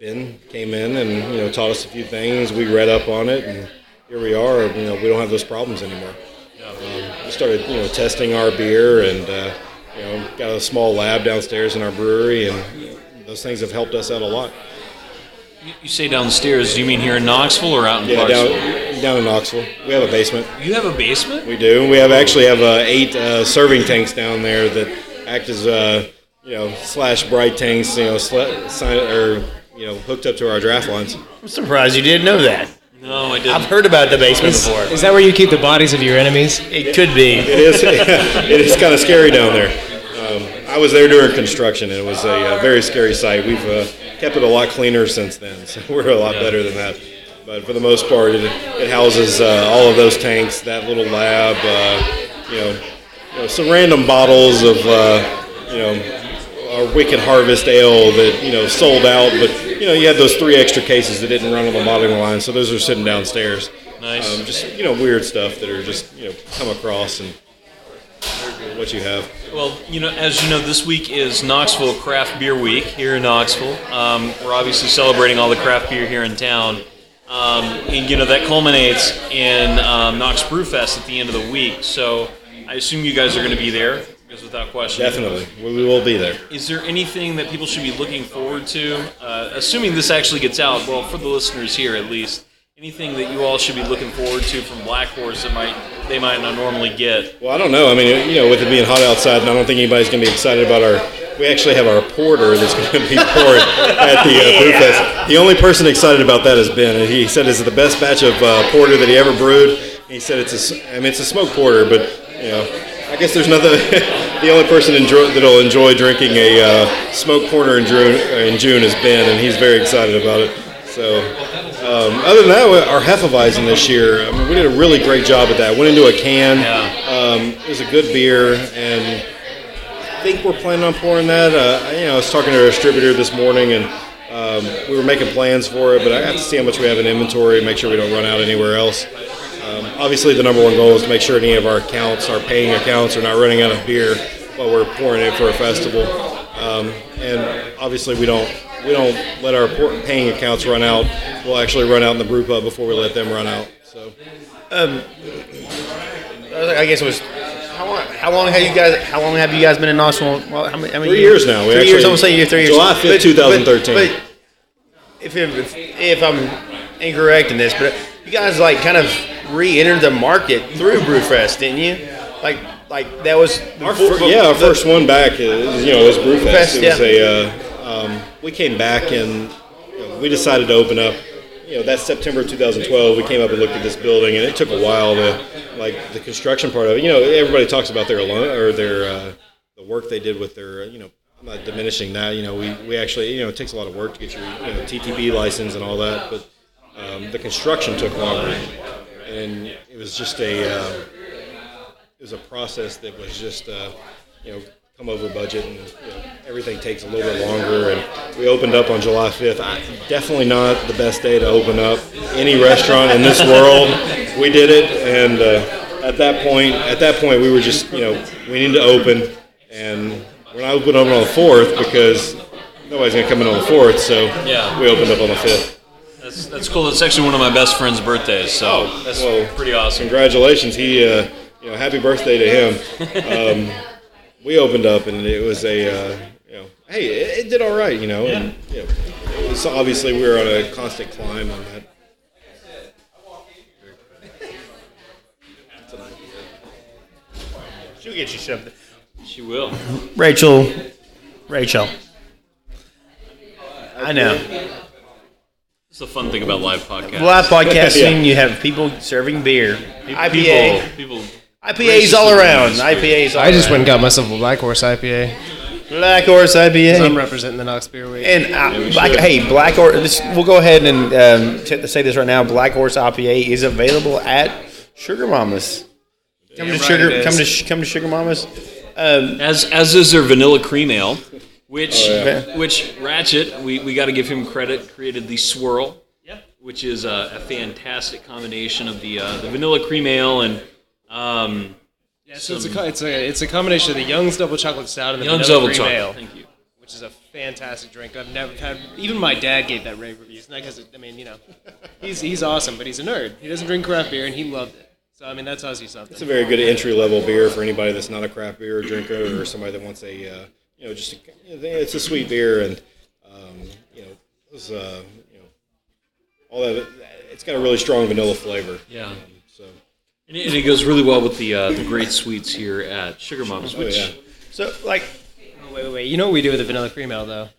Ben came in and you know taught us a few things. We read up on it, and here we are. You know, we don't have those problems anymore. We started, you know, testing our beer, and uh, you know, got a small lab downstairs in our brewery, and you know, those things have helped us out a lot. You- You say downstairs. Do you mean here in Knoxville or out in Yeah, down down in Knoxville, we have a basement. You have a basement? We do. We have actually have uh, eight uh, serving tanks down there that act as uh, you know slash bright tanks. You know, sla- si- or you know hooked up to our draft lines. I'm surprised you didn't know that. No, I didn't. I've heard about the basement before. Is that where you keep the bodies of your enemies? It could be. It is. it is kind of scary down there. Um, I was there during construction, and it was a, uh very scary sight. We've uh, kept it a lot cleaner since then, so we're a lot better than that. But for the most part, it, it houses uh, all of those tanks, that little lab, uh, you, know, you know, some random bottles of, uh, you know, our Wicked Harvest Ale that you know sold out, but you know you had those three extra cases that didn't run on the bottling line, so those are sitting downstairs. Nice. Um, just you know weird stuff that are just you know come across and what you have. Well, you know, as you know, this week is Knoxville Craft Beer Week here in Knoxville. Um, we're obviously celebrating all the craft beer here in town. Um, and, you know, that culminates in um, Knox Brew Fest at the end of the week. So I assume you guys are going to be there, because without question. Definitely, we we will be there. Is there anything that people should be looking forward to? Uh, assuming this actually gets out, well, for the listeners here at least, anything that you all should be looking forward to from Black Horse that might they might not normally get? Well, I don't know. I mean, you know, with it being hot outside, I don't think anybody's going to be excited about our. We actually have our porter that's going to be poured at the uh, brew fest. The only person excited about that is Ben. And he said it's the best batch of uh, porter that he ever brewed. He said it's a, I mean, it's a smoked porter, but you know, I guess there's nothing. the only person enjoy, that'll enjoy drinking a uh, smoked porter in June, in June is Ben, and he's very excited about it. So, um, other than that, our Hefeweizen this year, I mean, we did a really great job at that. Went into a can. Um, it was a good beer, and I think we're planning on pouring that. Uh, you know, I was talking to our distributor this morning, and um, we were making plans for it, but I have to see how much we have in inventory, and make sure we don't run out anywhere else. Um, obviously, the number one goal is to make sure any of our accounts, our paying accounts, are not running out of beer while we're pouring it for a festival. Um, and obviously, we don't we don't let our paying accounts run out. We'll actually run out in the brew pub before we let them run out. So. I guess it was. How long, how long have you guys? How long have you guys been in Knoxville? Well, how many, how many Three years now. We three years. I'm gonna say you're three years. July 5th, 2013. But, but if, if if I'm incorrect in this, but you guys like kind of re-entered the market through Brewfest, didn't you? Like like that was Our before- fir- yeah, our first one back is you know was Brewfest. Fest, it was yeah. a uh, um, we came back and you know, we decided to open up. You know that September 2012, we came up and looked at this building, and it took a while to like the construction part of it. You know, everybody talks about their alone or their uh, the work they did with their uh, you know. I'm not diminishing that. You know, we, we actually you know it takes a lot of work to get your you know, TTB license and all that, but um, the construction took longer, and it was just a. Uh, it was a process that was just uh, you know come over budget and you know, everything takes a little bit longer. And we opened up on July 5th I, definitely not the best day to open up any restaurant in this world. We did it. And uh, at that point at that point we were just you know we need to open. And we're not open up on the 4th because nobody's going to come in on the 4th so Yeah. we opened up on the 5th That's that's cool. That's actually one of my best friend's birthdays, so that's well, pretty awesome. congratulations. He, uh, you know, happy birthday to him. Um, we opened up and it was a, uh, you know, hey, it, it did all right, you know. And, you know, it was obviously we were on a constant climb on that. She'll get you something. She will. Rachel, Rachel. I know. It's the fun thing about live podcasting. Live podcasting, Yeah. you have people serving beer. People, IPA. people. IPAs all around. IPAs all I just went and got myself a Black Horse IPA. Black Horse IPA. I'm representing the Knox Beer Week. And uh, Black, hey, Black Horse. This, we'll go ahead and um, t- say this right now. Black Horse IPA is available at Sugar Mamas. Come to right Sugar. Come to sh- come to Sugar Mamas. Um, As as is their vanilla cream ale, which Oh, yeah. which Ratchet, we, we got to give him credit, created the swirl, which is a, a fantastic combination of the uh, the vanilla cream ale and um, Yeah, so it's a it's a it's a combination of the Young's Double Chocolate Stout and the Young's vanilla Double cream Chocolate. ale, Thank you. which is a fantastic drink. I've never had. Even my dad gave that rave reviews, not because I mean, you know, he's he's awesome, but he's a nerd. He doesn't drink craft beer, and he loved it. So I mean, that tells you something. It's a very good entry level beer for anybody that's not a craft beer drinker or somebody that wants a uh, you know just a, it's a sweet beer and um, you know it's uh, you know all that it's got a really strong vanilla flavor. Yeah. Um, so And it, and it goes really well with the uh, the great sweets here at Sugar Mamas, oh which yeah. So like, Oh, wait, wait, wait. You know what we do with the vanilla cream ale though?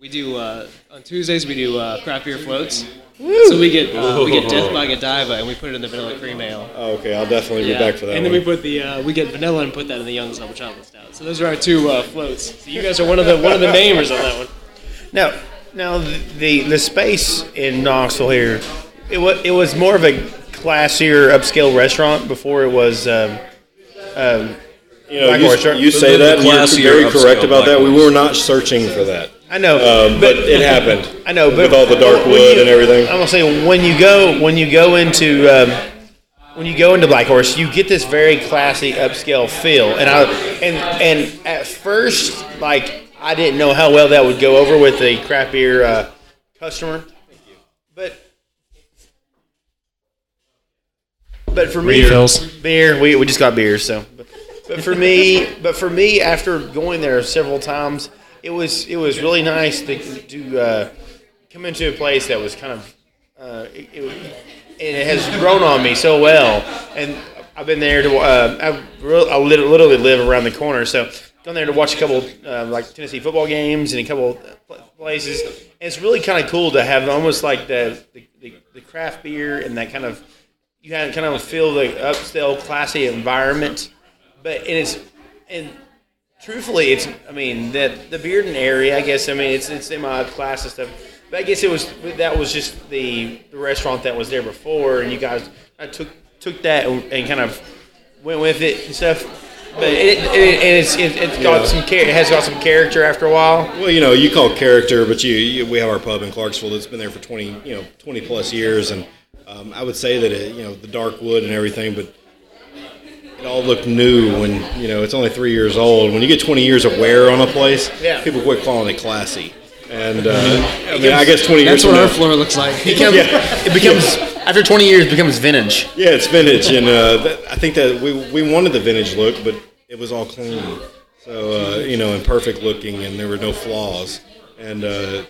We do uh, on Tuesdays we do uh, craft beer floats. So we get uh, we get Death by Godiva and we put it in the vanilla cream ale. Oh, okay, I'll definitely be back for that. and then one. we put the uh, we get vanilla and put that in the Young's Double Chocolate Stout. So those are our two uh, floats. So you guys are one of the one of the namers on that one. Now, now the the space in Knoxville here, it was it was more of a classier, upscale restaurant before it was. Um, um, you know, Black you, Horse, right? you say The- the that, and you're very correct upscale about that. Black We were not searching for that, I know, um, but it happened. I know, but with all the dark wood you- and everything. I'm gonna say when you go when you go into um, when you go into Black Horse, you get this very classy upscale feel, and I and and at first, like I didn't know how well that would go over with the craft beer uh, customer, but. But for me, Refills. beer. We, we just got beer, so. But, but for me, but for me, after going there several times, it was it was really nice to, to uh, come into a place that was kind of uh, it, it, it has grown on me so well. And I've been there to uh, I, real- I literally live around the corner, so gone there to watch a couple uh, like Tennessee football games and a couple pl- places. And it's really kind of cool to have almost like the the, the the craft beer and that kind of you kind of feel the upscale, classy environment. But and it's and truthfully, it's I mean that the Bearden area. I guess I mean it's it's in my class and stuff. But I guess it was that was just the the restaurant that was there before, and you guys I took took that and, and kind of went with it and stuff. But it, it, and it's it, it's got Yeah. some it has got some character after a while. Well, you know, you call character, but you, you we have our pub in Clarksville that's been there for twenty, you know, twenty plus years, and um, I would say that it, you know, the dark wood and everything, but it all looked new when you know it's only three years old. When you get twenty years of wear on a place, Yeah. people quit calling it classy. And uh, I mean, I guess twenty years That's what from our now, floor looks like. It becomes, it becomes after 20 years, it becomes vintage. yeah, it's vintage, and uh, that, I think that we we wanted the vintage look, but it was all clean, so uh, you know, and perfect looking, and there were no flaws, and uh,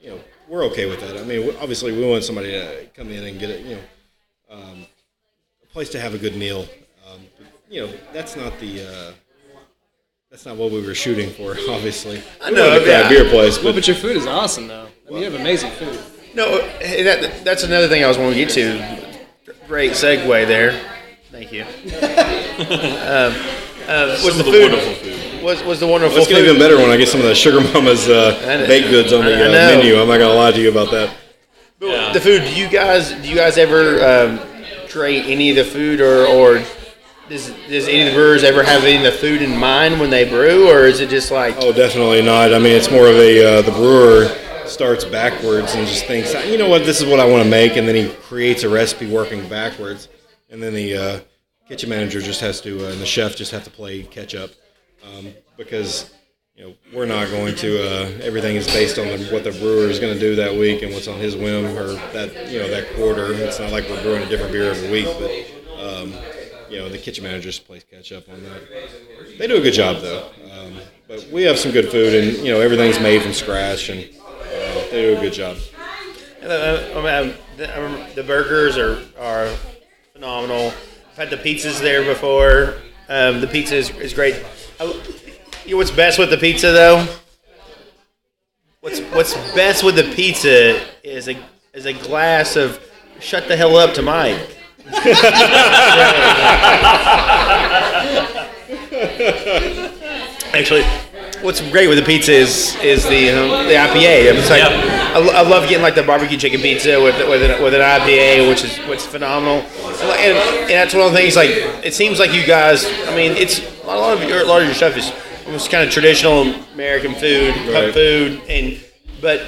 you know, we're okay with that. I mean, obviously, we want somebody to come in and get it, you know, um, a place to have a good meal. But, you know, that's not the. Uh, that's not what we were shooting for, obviously. I know, a yeah. beer place, Well, but but your food is awesome though. I mean, you have amazing food. No, that, that's another thing I was wanting to get to. Great segue there. Thank you. um, uh, was the, the food, wonderful food. Was, was the wonderful it's food? going to be even better when I get some of the Sugar Mama's uh, baked goods on the I- I uh, menu. I'm not going to lie to you about that. Yeah. The food. Do you guys do you guys ever um, create any of the food, or or does does any of the brewers ever have any of the food in mind when they brew, or is it just like Oh, definitely not. I mean, it's more of a uh, the brewer starts backwards and just thinks, you know what, this is what I want to make, and then he creates a recipe working backwards, and then the uh, kitchen manager just has to, uh, and the chef just have to play catch up, um, because you know we're not going to. Uh, everything is based on what the brewer is going to do that week and what's on his whim or that you know that quarter. It's not like we're brewing a different beer every week, but. Um, you know, the kitchen manager just plays catch up on that. They do a good job though. Um, but we have some good food, and you know everything's made from scratch, and uh, they do a good job. Uh, I mean, the burgers are, are phenomenal. I've had the pizzas there before. Um, the pizza is, is great. I, you know what's best with the pizza though? What's what's best with the pizza is a is a glass of shut the hell up to Mike. Actually, what's great with the pizza is is the um, the IPA. It's like I, I love getting like the barbecue chicken pizza with with an, with an IPA, which is which is phenomenal. And, and, and that's one of the things. Like it seems like you guys. I mean, it's a lot of your a lot of your stuff is almost kind of traditional American food, pub Right. food, and but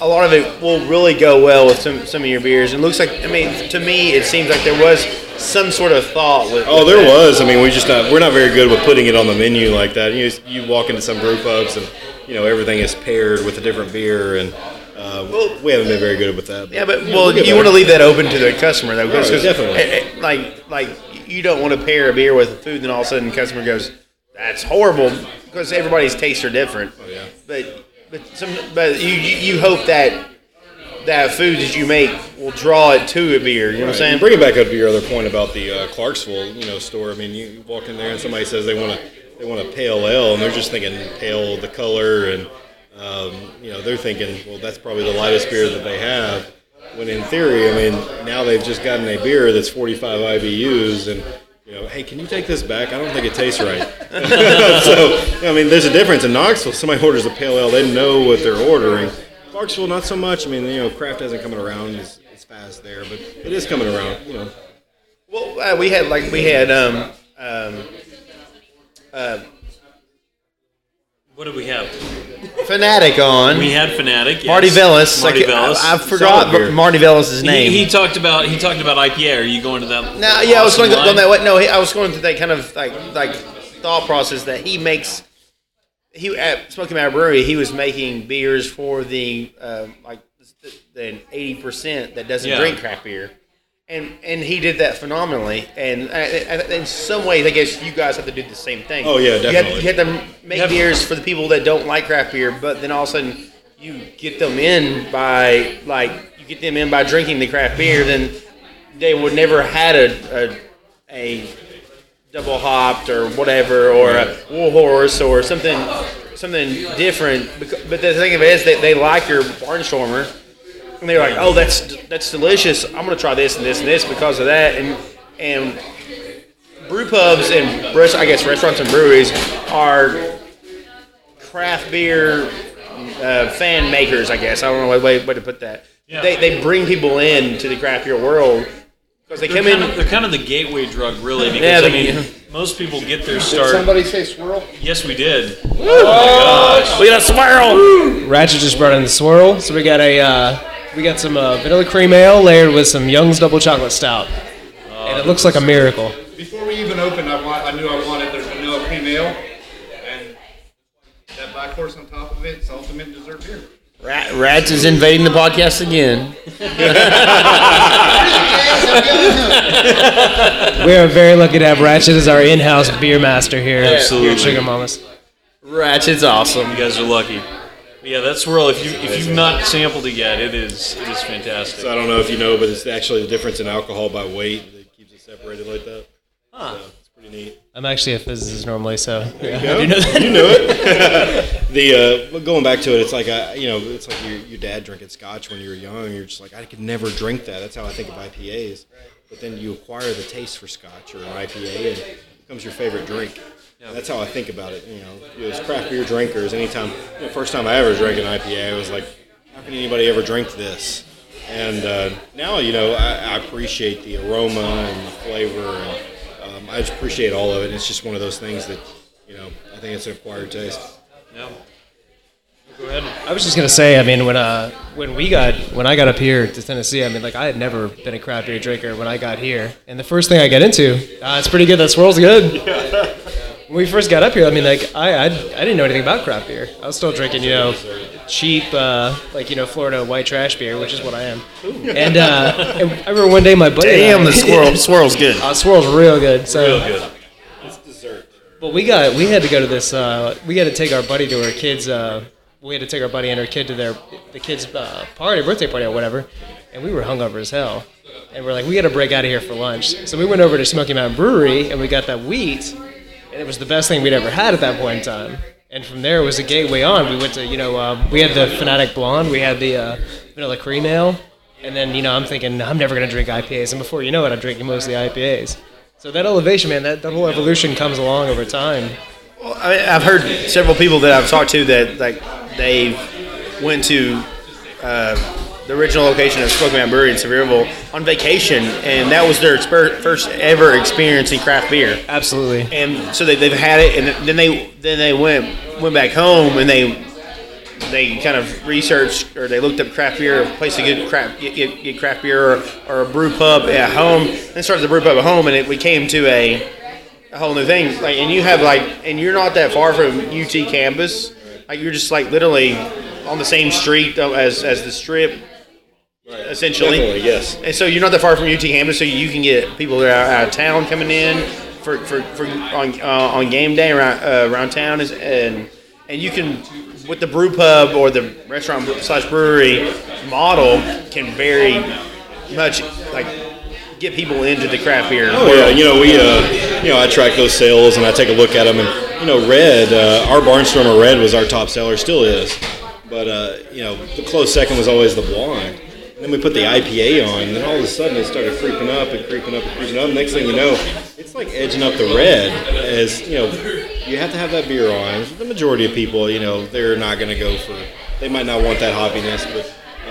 a lot of it will really go well with some some of your beers. And it looks like I mean, to me, it seems like there was some sort of thought with. Oh, with there that. was. I mean, we just not, we're not very good with putting it on the menu like that. You you walk into some brew pubs and you know everything is paired with a different beer, and uh, we haven't been very good with that. But, Yeah, but well, we'll you want to leave that open to the customer though, because Right, definitely. eh, eh, like like you don't want to pair a beer with a food, and then all of a sudden the customer goes, "That's horrible," because everybody's tastes are different. Oh, yeah. But but some but you you hope that that food that you make will draw it to a beer. You know what I'm saying? And bringing back up to your other point about the uh, Clarksville, you know, store. I mean, you, you walk in there and somebody says they want to they want a pale ale, and they're just thinking pale, the color, and um, you know, they're thinking, well, that's probably the lightest beer that they have. When in theory, I mean, now they've just gotten a beer that's 45 IBUs, and you know, hey, can you take this back? I don't think it tastes right. so, I mean, there's a difference in Knoxville. Somebody orders a pale ale, they know what they're ordering. Clarksville, not so much. I mean, you know, craft hasn't coming around as, as fast there, but it is coming around. You know, Well, uh, we had like we had um um uh, What do we have? Fanatic on. We had Fanatic. Yes. Marty Vellis. Marty like, Vellis. I, I forgot. Marty Vellis' name. He, he talked about he talked about IPA. Are you going to that? No, yeah, I was awesome going to go line? that way. No, he- I was going to that kind of like like thought process that he makes. He at Smoky Mountain Brewery, he was making beers for the um, like the- the eighty percent that doesn't Yeah. drink craft beer, and and he did that phenomenally. And uh, in some ways, I guess you guys have to do the same thing. Oh, yeah, You have, definitely. you have to make have- beers for the people that don't like craft beer, but then all of a sudden you get them in by like you get them in by drinking the craft beer, then they would never had a a, a double hopped or whatever or a wool horse or something something different. But the thing of it is that they like your barnstormer. And they're like, oh, that's that's delicious. I'm gonna try this and this and this because of that. And and brew pubs and rest- I guess restaurants and breweries are craft beer uh, fan makers. I guess I don't know what way, way to put that. Yeah. They, they bring people in to the craft beer world because they They're come kind, in. of, they're kind of the gateway drug, really, because Yeah, I mean, most people get their Did start. somebody say swirl? Yes, we did. Oh my gosh! we got a swirl. Ratchet just brought in the swirl, so we got a uh, we got some uh, vanilla cream ale layered with some Young's double chocolate stout, and it looks like a miracle. Before we even opened, I, want, I knew I wanted their vanilla cream ale, and that black horse on top of it, it's ultimate dessert beer. Rat, Rats is invading the podcast again. We are very lucky to have Ratchet as our in-house beer master here. Absolutely. Here at Sugar Mamas. Ratchet's awesome. You guys are lucky. But yeah, that swirl. If you if you've not sampled it yet, it is it is fantastic. so I don't know if you know, but it's actually the difference in alcohol by weight that keeps it separated like that. So it's pretty neat. I'm actually a physicist normally, so yeah, You I do know that. You know it. the uh, going back to it, it's like uh, you know, it's like your, your dad drinking scotch when you were young. You're just like, I could never drink that. That's how I think of IPAs. But then you acquire the taste for scotch or an IPA, and it becomes your favorite drink. That's how I think about it. You know, as craft beer drinkers, anytime, you know, first time I ever drank an IPA, I was like, how can anybody ever drink this? And uh, now, you know, I, I appreciate the aroma and the flavor, and um, I just appreciate all of it. It's just one of those things that, you know, I think it's an acquired taste. Yeah. Go ahead. I was just gonna say, I mean, when uh, when we got when I got up here to Tennessee, I mean, like I had never been a craft beer drinker when I got here, and the first thing I get into, uh, it's pretty good. That swirl's good. When we first got up here, I mean, like I, I I didn't know anything about craft beer. I was still drinking, you know, cheap, uh, like you know, Florida white trash beer, which is what I am. And, uh, and I remember one day my buddy, and Damn, I- the swirl swirl's good. Uh, swirl's real good. So Real good. It's dessert. But we got we had to go to this. Uh, we had to take our buddy to her kids. Uh, we had to take our buddy and her kid to their the kids' uh, party, birthday party or whatever. And we were hungover as hell. And we're like, we got to break out of here for lunch. So we went over to Smoky Mountain Brewery and we got that wheat, and it was the best thing we'd ever had at that point in time. And from there it was a gateway on. We went to you know um, we had the Fanatic Blonde, we had the uh, vanilla cream ale, and then you know I'm thinking I'm never gonna drink IPAs, and before you know it, I'm drinking mostly IPAs. So that elevation, man, that, that whole evolution comes along over time. Well, I I've heard several people that I've talked to that like they went to uh, the original location of Smoky Mountain Brewery in Sevierville on vacation, and that was their exper- first ever experience in craft beer. Absolutely. And so they, they've had it, and then they then they went went back home and they they kind of researched or they looked up craft beer, a place to get craft get, get, get craft beer or, or a brew pub at home, and started the brew pub at home, and it we came to a, a whole new thing. Like, and you have like, and you're not that far from UT campus. like you're just like literally on the same street as as the strip, essentially. Definitely, yes. And so you're not that far from UT campus, so you can get people that are out of town coming in for, for, for on uh, on game day around uh, around town, is, and and you can with the brew pub or the restaurant slash brewery model can very much like get people into the craft beer. Oh yeah, you know we, uh, you know I track those sales and I take a look at them, and you know Red, uh, our Barnstormer Red was our top seller, still is, but uh, you know the close second was always the blonde. And then we put the IPA on, and then all of a sudden it started creeping up and creeping up and creeping up. Next thing you know, it's like edging up the red. As you know, you have to have that beer on. The majority of people, you know, they're not going to go for. They might not want that hoppiness, but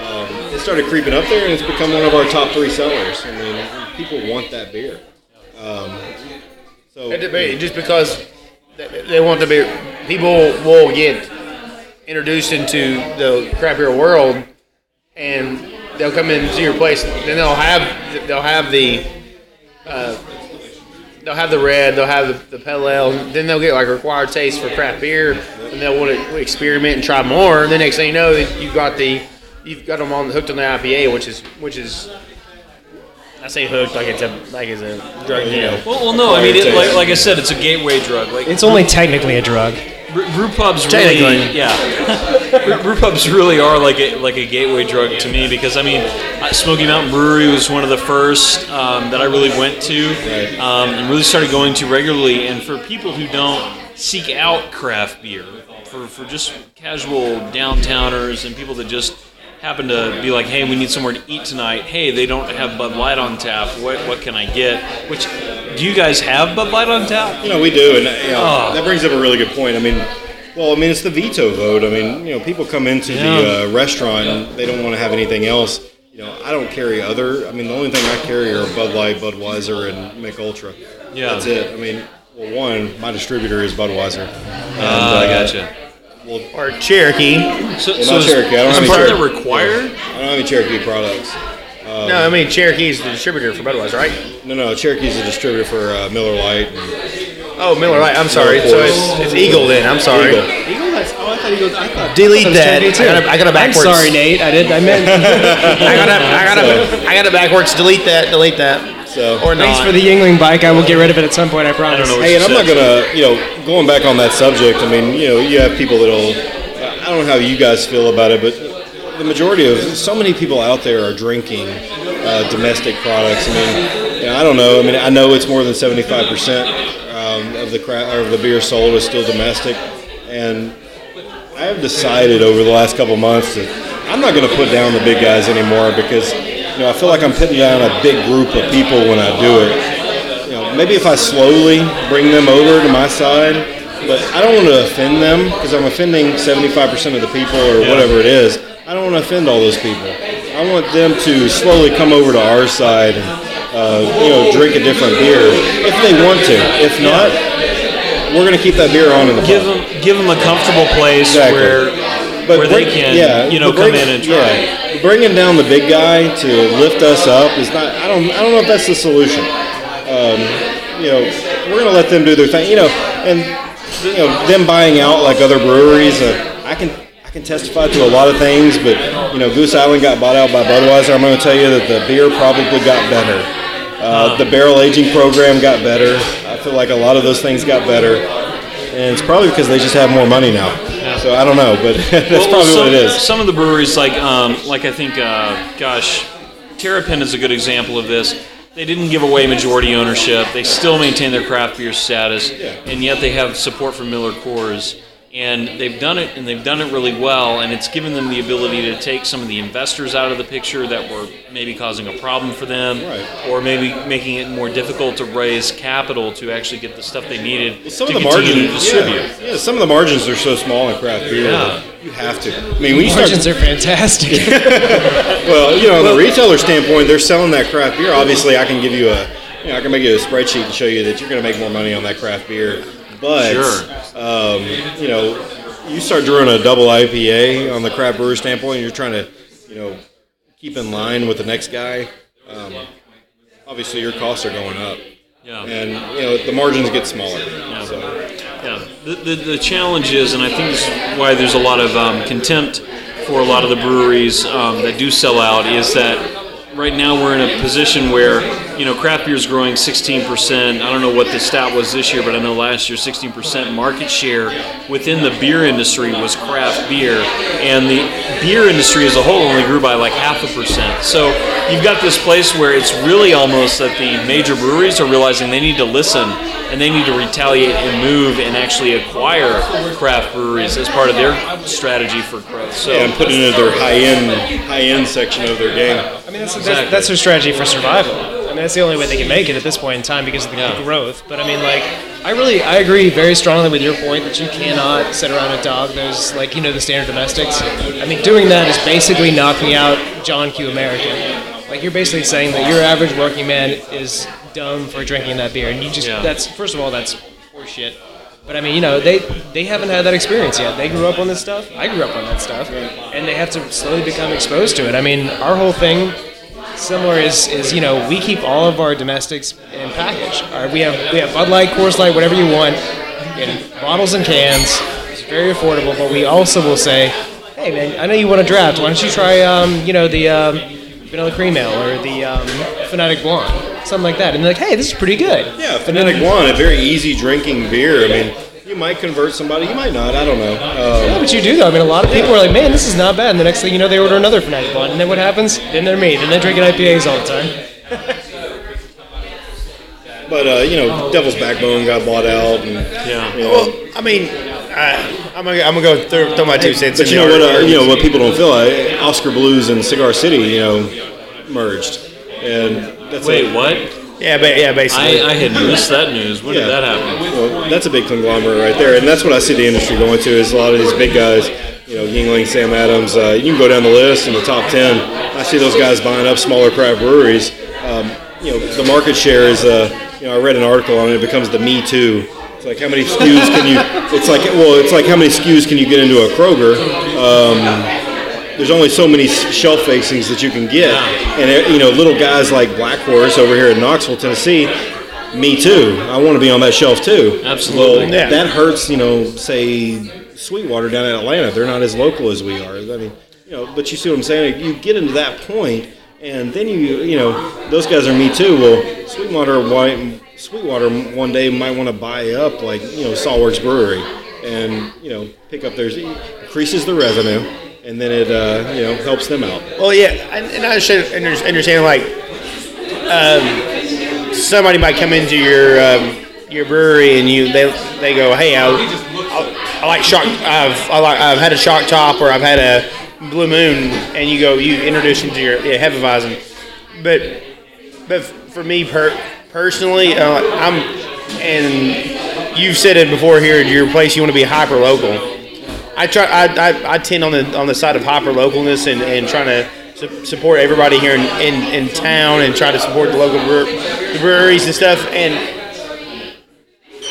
um, it started creeping up there, and it's become one of our top three sellers. I mean, people want that beer. Um, so just because they want the beer. People will get introduced into the craft beer world, and they'll come into your place. Then they'll have they'll have the uh, they'll have the red, they'll have the, the pale ale. Then they'll get like a required taste for craft beer, and they'll want to experiment and try more. And the next thing you know, you've got the you've got them on hooked on the IPA, which is which is. I say hooked like it's a like it's a drug deal. Well, well no, I mean, it, like, like I said, it's a gateway drug. Like It's only technically a drug. Brew pubs really, yeah. brew, brew pubs really are like a like a gateway drug to me because I mean, uh, Smoky Mountain Brewery was one of the first um, that I really went to um, and really started going to regularly. And for people who don't seek out craft beer, for for just casual downtowners and people that just happen to be like, hey, we need somewhere to eat tonight. Hey, they don't have Bud Light on tap. What what can I get? Which do you guys have Bud Light on tap? You know, we do, and you know, Oh. that brings up a really good point. I mean, well, I mean, it's the veto vote. I mean, you know, people come into Yeah. the uh, restaurant and they don't want to have anything else. You know, I don't carry other. I mean, the only thing I carry are Bud Light, Budweiser, and Mich Ultra. Yeah. that's it. I mean, well, one, my distributor is Budweiser. Ah, I uh, gotcha. Well, Or Cherokee. So, Well, so not is, Cherokee. I don't is have any part of that Cherokee. required? I don't have any Cherokee products. No, I mean Cherokee's the distributor for Budweiser, right? No, no, Cherokee's the distributor for uh, Miller Lite. And Oh, Miller Lite. I'm sorry. So it's, it's Eagle then. I'm sorry. Eagle. Eagle, that's, oh, I thought Eagle, I thought. Delete I was that. trying to do I got, too. a, I got a I'm sorry, Nate. I did. I meant. I got a, I got a, I got a backwards. Delete that. Delete that. So, Or Thanks not. for the Yuengling bike. I will get rid of it at some point. I promise. don't know. Hey, and I'm not gonna, you know, going back on that subject. I mean, you know, you have people that'll. I don't know how you guys feel about it, but the majority of so many people out there are drinking uh, domestic products. I mean, you know, I don't know. I mean, I know it's more than 75 percent um, of the cra- of the beer sold is still domestic, and I have decided over the last couple months that I'm not going to put down the big guys anymore because you know I feel like I'm putting down a big group of people when I do it you know, maybe if I slowly bring them over to my side, but I don't want to offend them because I'm offending 75% of the people or whatever it is. I don't want to offend all those people. I want them to slowly come over to our side and, uh, you know, drink a different beer if they want to. If not, we're going to keep that beer on in the Give pub. them give them a comfortable place Exactly. where But where bring- they can yeah, you know but come in and try. yeah, bringing down the big guy to lift us up is not. I don't. I don't know if that's the solution. Um, you know, we're gonna let them do their thing. You know, and you know them buying out like other breweries. Uh, I can. I can testify to a lot of things, but you know, Goose Island got bought out by Budweiser. I'm going to tell you that the beer probably got better. Uh, the barrel aging program got better. I feel like a lot of those things got better, and it's probably because they just have more money now. So I don't know, but that's Well, probably some, what it is. Some of the breweries, like um, like I think, uh, gosh, Terrapin is a good example of this. They didn't give away majority ownership. They still maintain their craft beer status, and yet they have support from Miller Coors. And they've done it, and they've done it really well. And it's given them the ability to take some of the investors out of the picture that were maybe causing a problem for them, Right. or maybe making it more difficult to raise capital to actually get the stuff they needed Some to of the continue margins, to distribute. yeah, yeah, some of the margins are so small in craft beer. Yeah. You have to. I mean, when you start, Margins are fantastic. well, you know, on the retailer standpoint, they're selling that craft beer. Obviously, I can give you a, you know, I can make you a spreadsheet and show you that you're going to make more money on that craft beer. But, Sure. um, you know, you start doing a double IPA on the craft brewer standpoint, and you're trying to, you know, keep in line with the next guy. Um, obviously, your costs are going up, Yeah. and you know the margins get smaller. So, Yeah, the, the, the challenge is, and I think this is why there's a lot of um, contempt for a lot of the breweries um, that do sell out, is that right now we're in a position where you know craft beer is growing 16%. I don't know what the stat was this year, but I know last year 16% market share within the beer industry was craft beer, and the beer industry as a whole only grew by like half a percent. So you've got this place where it's really almost that the major breweries are realizing they need to listen and they need to retaliate and move and actually acquire craft breweries as part of their strategy for growth. So Yeah, and put it into their high end high end section of their game. I mean, that's, Exactly. that's, that's their strategy for survival. That's the only way they can make it at this point in time because of the Yeah. growth. But I mean, like, I really, I agree very strongly with your point that you cannot sit around and dog those, like, you know, the standard domestics. I mean, doing that is basically knocking out John Q. American. Like, you're basically saying that your average working man is dumb for drinking that beer, and you just, Yeah. that's, first of all, that's horseshit. But I mean, you know, they they haven't had that experience yet. They grew up on this stuff. I grew up on that stuff, and they have to slowly become exposed to it. I mean, our whole thing similar is is you know we keep all of our domestics in package. Right, we have we have Bud Light, Coors Light, whatever you want, in bottles and cans. It's very affordable, but we also will say, hey man, I know you want a draft. Why don't you try um, you know the um, vanilla cream ale or the um, Fanatic Blonde, something like that, and they're like, hey, this is pretty good. Yeah, Fanatic One, a very easy drinking beer. I mean, you might convert somebody, you might not. I don't know. Yeah, Um, but you do though. I mean, a lot of people are like, "Man, this is not bad." And the next thing you know, they order another Fanatic Blonde, and then what happens? Then they're me. Then they're drinking IPAs all the time. but uh, you know, Devil's Backbone got bought out, and yeah. you know, Well, I mean, I, I'm gonna I'm gonna go throw, throw my two cents. but in you know what? Uh, you know what people don't feel. Uh, Oskar Blues and Cigar City, you know, merged, and that's Wait, a, what? Yeah, but yeah, basically. I, I had missed that news. When Yeah. did that happen? Well, that's a big conglomerate right there, and that's what I see the industry going to. Is a lot of these big guys, you know, Yuengling, Sam Adams. Uh, you can go down the list in the top ten. I see those guys buying up smaller craft breweries. Um, you know, the market share is. Uh, you know, I read an article on it. It becomes the Me Too. It's like how many SKUs can you? It's like well, it's like how many SKUs can you get into a Kroger? Um, there's only so many shelf facings that you can get, and uh, you know, little guys like Black Horse over here in Knoxville, Tennessee. Me too. I want to be on that shelf too. Absolutely. Well, Yeah. that hurts. You know, say Sweetwater down in Atlanta. They're not as local as we are. I mean, you know, but you see what I'm saying? You get into that point, and then you, you know, those guys are me too. Well, Sweetwater, why- Sweetwater one day might want to buy up like you know Saw Works Brewery, and you know pick up theirs, increases the revenue, and then it uh, you know helps them out. Well, yeah, and, and I should understand like um, somebody might come into your um, your brewery and you they they go, hey, I, I, I like shock. I've I like, I've had a shock top or I've had a blue moon, and you go you introduce them to your yeah, Hefeweizen, but but for me per, personally, uh, I'm and you've said it before here at your place. You want to be hyper local. I try. I, I, I tend on the on the side of hyper localness and, and trying to su- support everybody here in, in, in town and try to support the local brewer, the breweries and stuff. And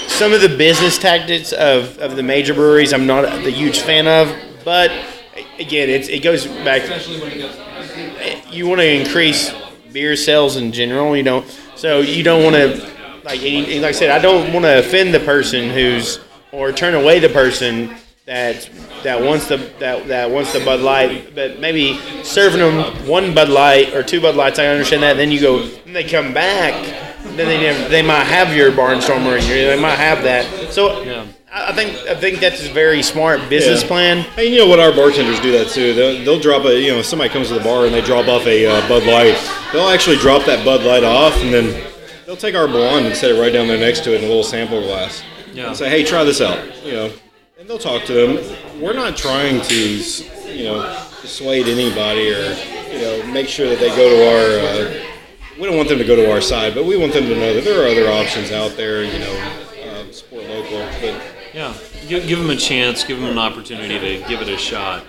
some of the business tactics of, of the major breweries, I'm not a huge fan of. But again, it's, it goes back. You want to increase beer sales in general, you don't. So you don't want to like like I said, I don't want to offend the person who's or turn away the person that that wants the that, that wants the Bud Light, but maybe serving them one Bud Light or two Bud Lights. I understand that. Then you go, then they come back, then they never, they might have your Barnstormer and your, they might have that. So Yeah. I I think I think that's a very smart business Yeah. plan. Hey, you know what? Our bartenders do that too. They'll, they'll drop a, you know, somebody comes to the bar and they drop off a uh, Bud Light. They'll actually drop that Bud Light off and then they'll take our blonde and set it right down there next to it in a little sample glass. Yeah. And say, hey, try this out. You know, and they'll talk to them. We're not trying to, you know, dissuade anybody or, you know, make sure that they go to our. Uh, we don't want them to go to our side, but we want them to know that there are other options out there. You know, um, support local, but. Yeah. Give, give them a chance. Give them an opportunity to give it a shot.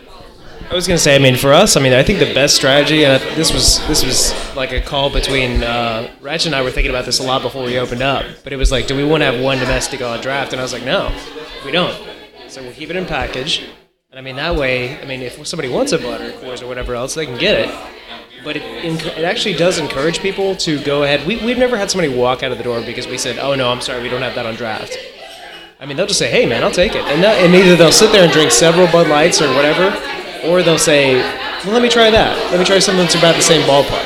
I was gonna say, I mean, for us, I mean, I think the best strategy, and I- this was this was like a call between uh, Ratchet and I were thinking about this a lot before we opened up. But it was like, do we want to have one domestic on draft? And I was like, no, we don't. So we'll keep it in package. And I mean, that way, I mean, if somebody wants a butter, Coors, or whatever else, they can get it. But it, it actually does encourage people to go ahead. We, we've never had somebody walk out of the door because we said, oh no, I'm sorry, we don't have that on draft. I mean, they'll just say, "Hey, man, I'll take it," and, that, and either they'll sit there and drink several Bud Lights or whatever, or they'll say, "Well, let me try that. Let me try something that's about the same ballpark."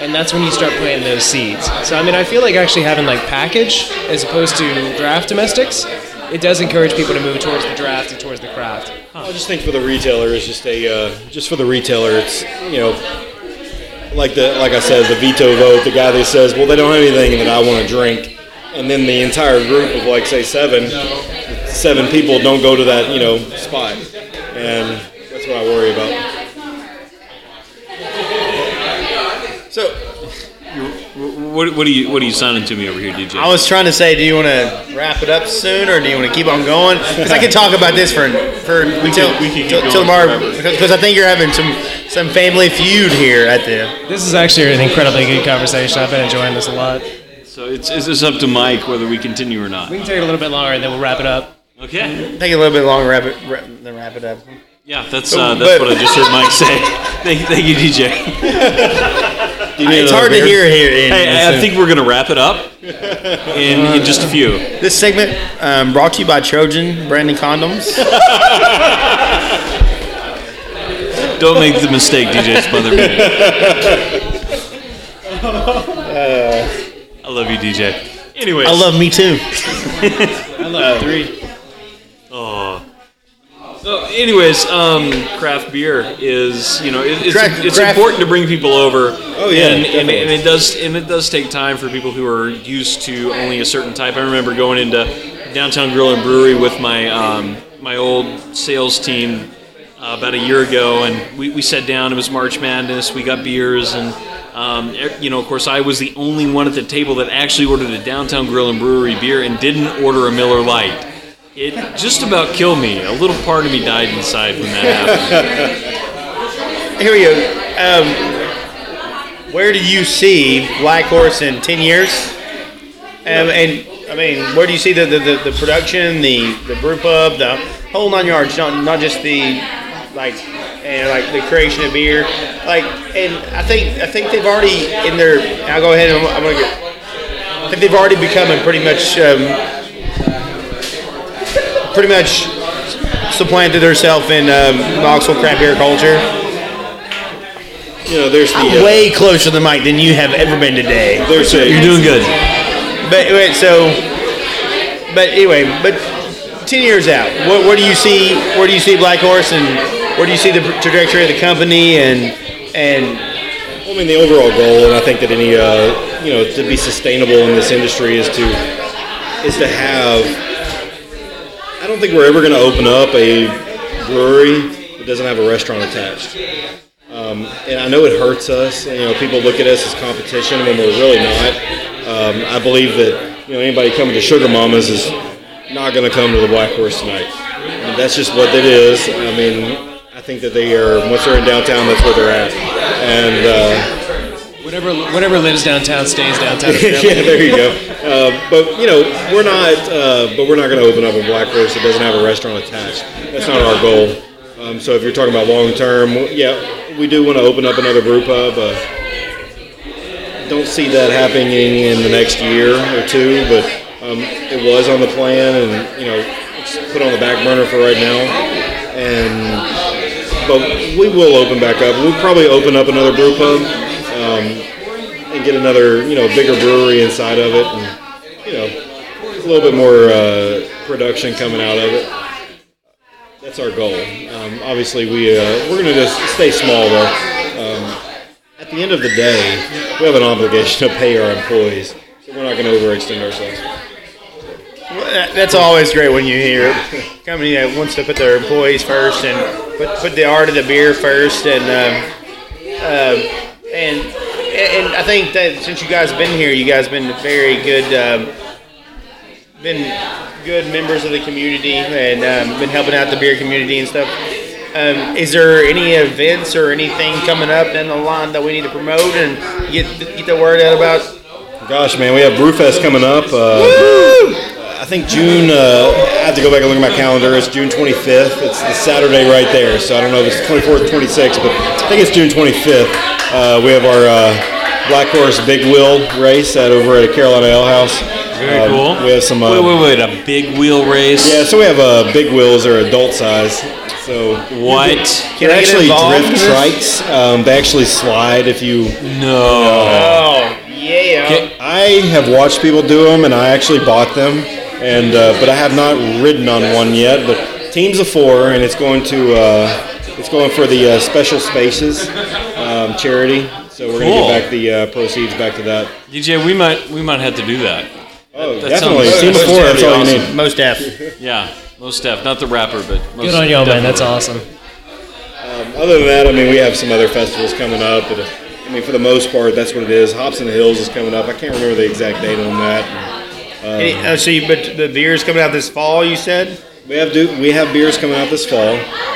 And that's when you start planting those seeds. So I mean, I feel like actually having like package as opposed to draft domestics, it does encourage people to move towards the draft and towards the craft. I just think for the retailer, it's just a uh, just for the retailer, it's you know, like the like I said, the veto vote. The guy that says, "Well, they don't have anything that I want to drink," and then the entire group of like say seven, seven people don't go to that you know spot, and that's what I worry about. So What, what are you What are you sounding to me over here, DJ? I was trying to say, do you want to wrap it up soon, or do you want to keep on going? Because I could talk about this for for until we can keep till, till tomorrow. Because I think you're having some some family feud here at the. This is actually an incredibly good conversation. I've been enjoying this a lot. so it's it's just up to Mike whether we continue or not. We can take it a little bit longer and then we'll wrap it up. Okay. Take a little bit longer wrap it, wrap, than wrap it up. Yeah, that's uh, that's what I just heard Mike say. Thank, thank you, DJ. It's hard to hear here. In, Hey, I think we're gonna wrap it up in, in just a few. this segment um, brought to you by Trojan Brandon Condoms. Don't make the mistake, DJ Smother. I love you, DJ. Anyway, I love me too. I love three. Oh. So, anyways, um, craft beer is you know it, it's Craft- it's craft- important to bring people over. Oh, yeah, and, and, and it does and it does take time for people who are used to only a certain type. I remember going into Downtown Grill and Brewery with my um, my old sales team uh, about a year ago, and we, we sat down. It was March Madness. We got beers, and um, you know, of course, I was the only one at the table that actually ordered a Downtown Grill and Brewery beer and didn't order a Miller Lite. It just about killed me. A little part of me died inside when that happened. Here we go. Um, where do you see Black Horse in ten years? Um, and I mean, where do you see the, the, the, the production, the the brew pub, the whole nine yards? Not not just the like and like the creation of beer. Like, and I think I think they've already in their. I'll go ahead and I'm, I'm gonna get. I think they've already become a pretty much um, pretty much supplanted herself in um, Knoxville craft beer culture. You know, there's the I'm uh, way closer to the mic than you have ever been today. there's a You're doing good. But wait, so, but anyway, but ten years out, what, where do you see where do you see Black Horse and where do you see the trajectory of the company and and I mean, the overall goal, and I think that any, uh, you know, to be sustainable in this industry is to is to have. I don't think we're ever going to open up a brewery that doesn't have a restaurant attached. Um, and I know it hurts us. You know, people look at us as competition when we're really not. Um, I believe that you know anybody coming to Sugar Mamas is not going to come to the Black Horse tonight. That's just what it is. I mean, I think that they are once they're in downtown, that's where they're at. And uh, Whatever whatever lives downtown stays downtown. yeah, there you go. Uh, but you know, we're not. Uh, but we're not going to open up a Black Horse that doesn't have a restaurant attached. That's not our goal. Um, so if you're talking about long term, yeah, we do want to open up another brew pub. Uh, don't see that happening in the next year or two, but um, it was on the plan, and you know, it's put on the back burner for right now. And but we will open back up. We'll probably open up another brew pub um, and get another, you know, bigger brewery inside of it, and you know, a little bit more uh, production coming out of it. That's our goal. Um, obviously, we uh, we're going to just stay small though. Um, at the end of the day, we have an obligation to pay our employees, so we're not going to overextend ourselves. That's always great when you hear a company that wants to put their employees first and put, put the art of the beer first, and um, um, and and I think that since you guys have been here, you guys have been very good, um, been good members of the community, and um, been helping out the beer community and stuff. Um, is there any events or anything coming up down the line that we need to promote and get get the word out about? Gosh, man, we have Brewfest coming up. Uh, I think June. Uh, I have to go back and look at my calendar. It's June 25th. It's the Saturday right there. So I don't know if it's 24th, 26th, but I think it's June 25th. Uh, we have our uh, Black Horse Big Wheel race at over at Carolina Ale House. Very Um, cool. We have some. Uh, wait, wait, wait! A big wheel race. Yeah, so we have uh, big wheels are adult size. So What? Can they're I get actually drift in this? trikes. Um, they actually slide if you. No. Oh yeah. I have watched people do them, and I actually bought them, and uh, but I have not ridden on one yet. But teams of four, and it's going to uh, it's going for the uh, Special Spaces um, charity. So we're Cool. gonna give back the uh, proceeds back to that. DJ, we might we might have to do that. Oh, that definitely. sounds- Team of four. sounds That's all you need. Most F. Yeah, most Steph, not the rapper, but most Good on y'all, man. That's definitely. awesome. Other than that, I mean, we have some other festivals coming up. But, uh, I mean, for the most part, that's what it is. Hops in the Hills is coming up. I can't remember the exact date on that. Any, uh, so, you, but the beer is coming out this fall. You said. We have do, we have beers coming out this fall.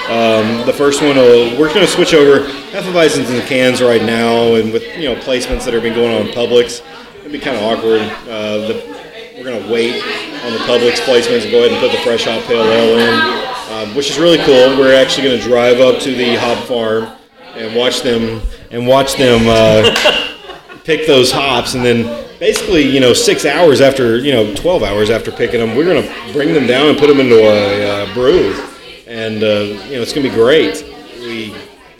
Um, the first one, will, we're going to switch over Hefeweizens in the cans right now, and with you know placements that have been going on in Publix, it'd be kind of awkward. Uh, the, we're going to wait on the Publix placements and go ahead and put the fresh hop pale ale in, um, which is really cool. We're actually going to drive up to the hop farm and watch them and watch them uh, pick those hops, and then basically, you know, six hours after, you know, twelve hours after picking them, we're going to bring them down and put them into a uh, brew, and uh, you know, it's going to be great. We,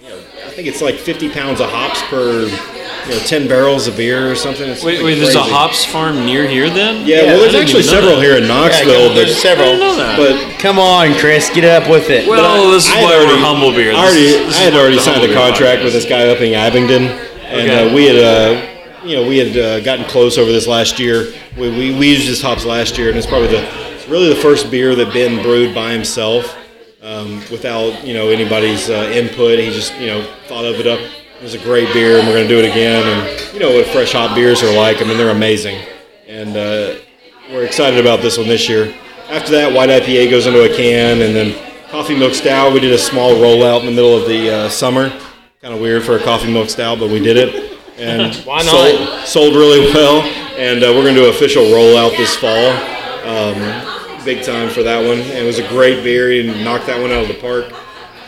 you know, I think it's like fifty pounds of hops per, you know, ten barrels of beer or something. It's Wait, something wait. There's a hops farm near here, then? Yeah, well, there's actually several that. here in Knoxville, there's but several. I didn't know that. but Come on, Chris, get up with it. well, this is I had why already, we're humble beer. I, This already, this I had already signed a contract with this guy up in Abingdon, and Okay. uh, we had, uh, you know, we had uh, gotten close over this last year. We, we, we used his hops last year, and it's probably the really the first beer that Ben brewed by himself, um, without you know anybody's uh, input. He just you know thought of it up. It was a great beer, and we're going to do it again. And you know what fresh hop beers are like. I mean, they're amazing, and uh, we're excited about this one this year. After that, white IPA goes into a can, and then coffee milk stout. We did a small rollout in the middle of the uh, summer. Kind of weird for a coffee milk stout, but we did it, and Why not? Sold, sold really well. And uh, we're going to do an official rollout this fall. Um, big time for that one. And it was a great beer. and knocked that one out of the park.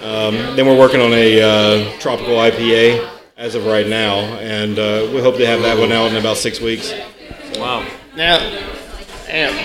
Um, then we're working on a uh, tropical IPA as of right now, and uh, we hope to have that one out in about six weeks. Wow. Now, um,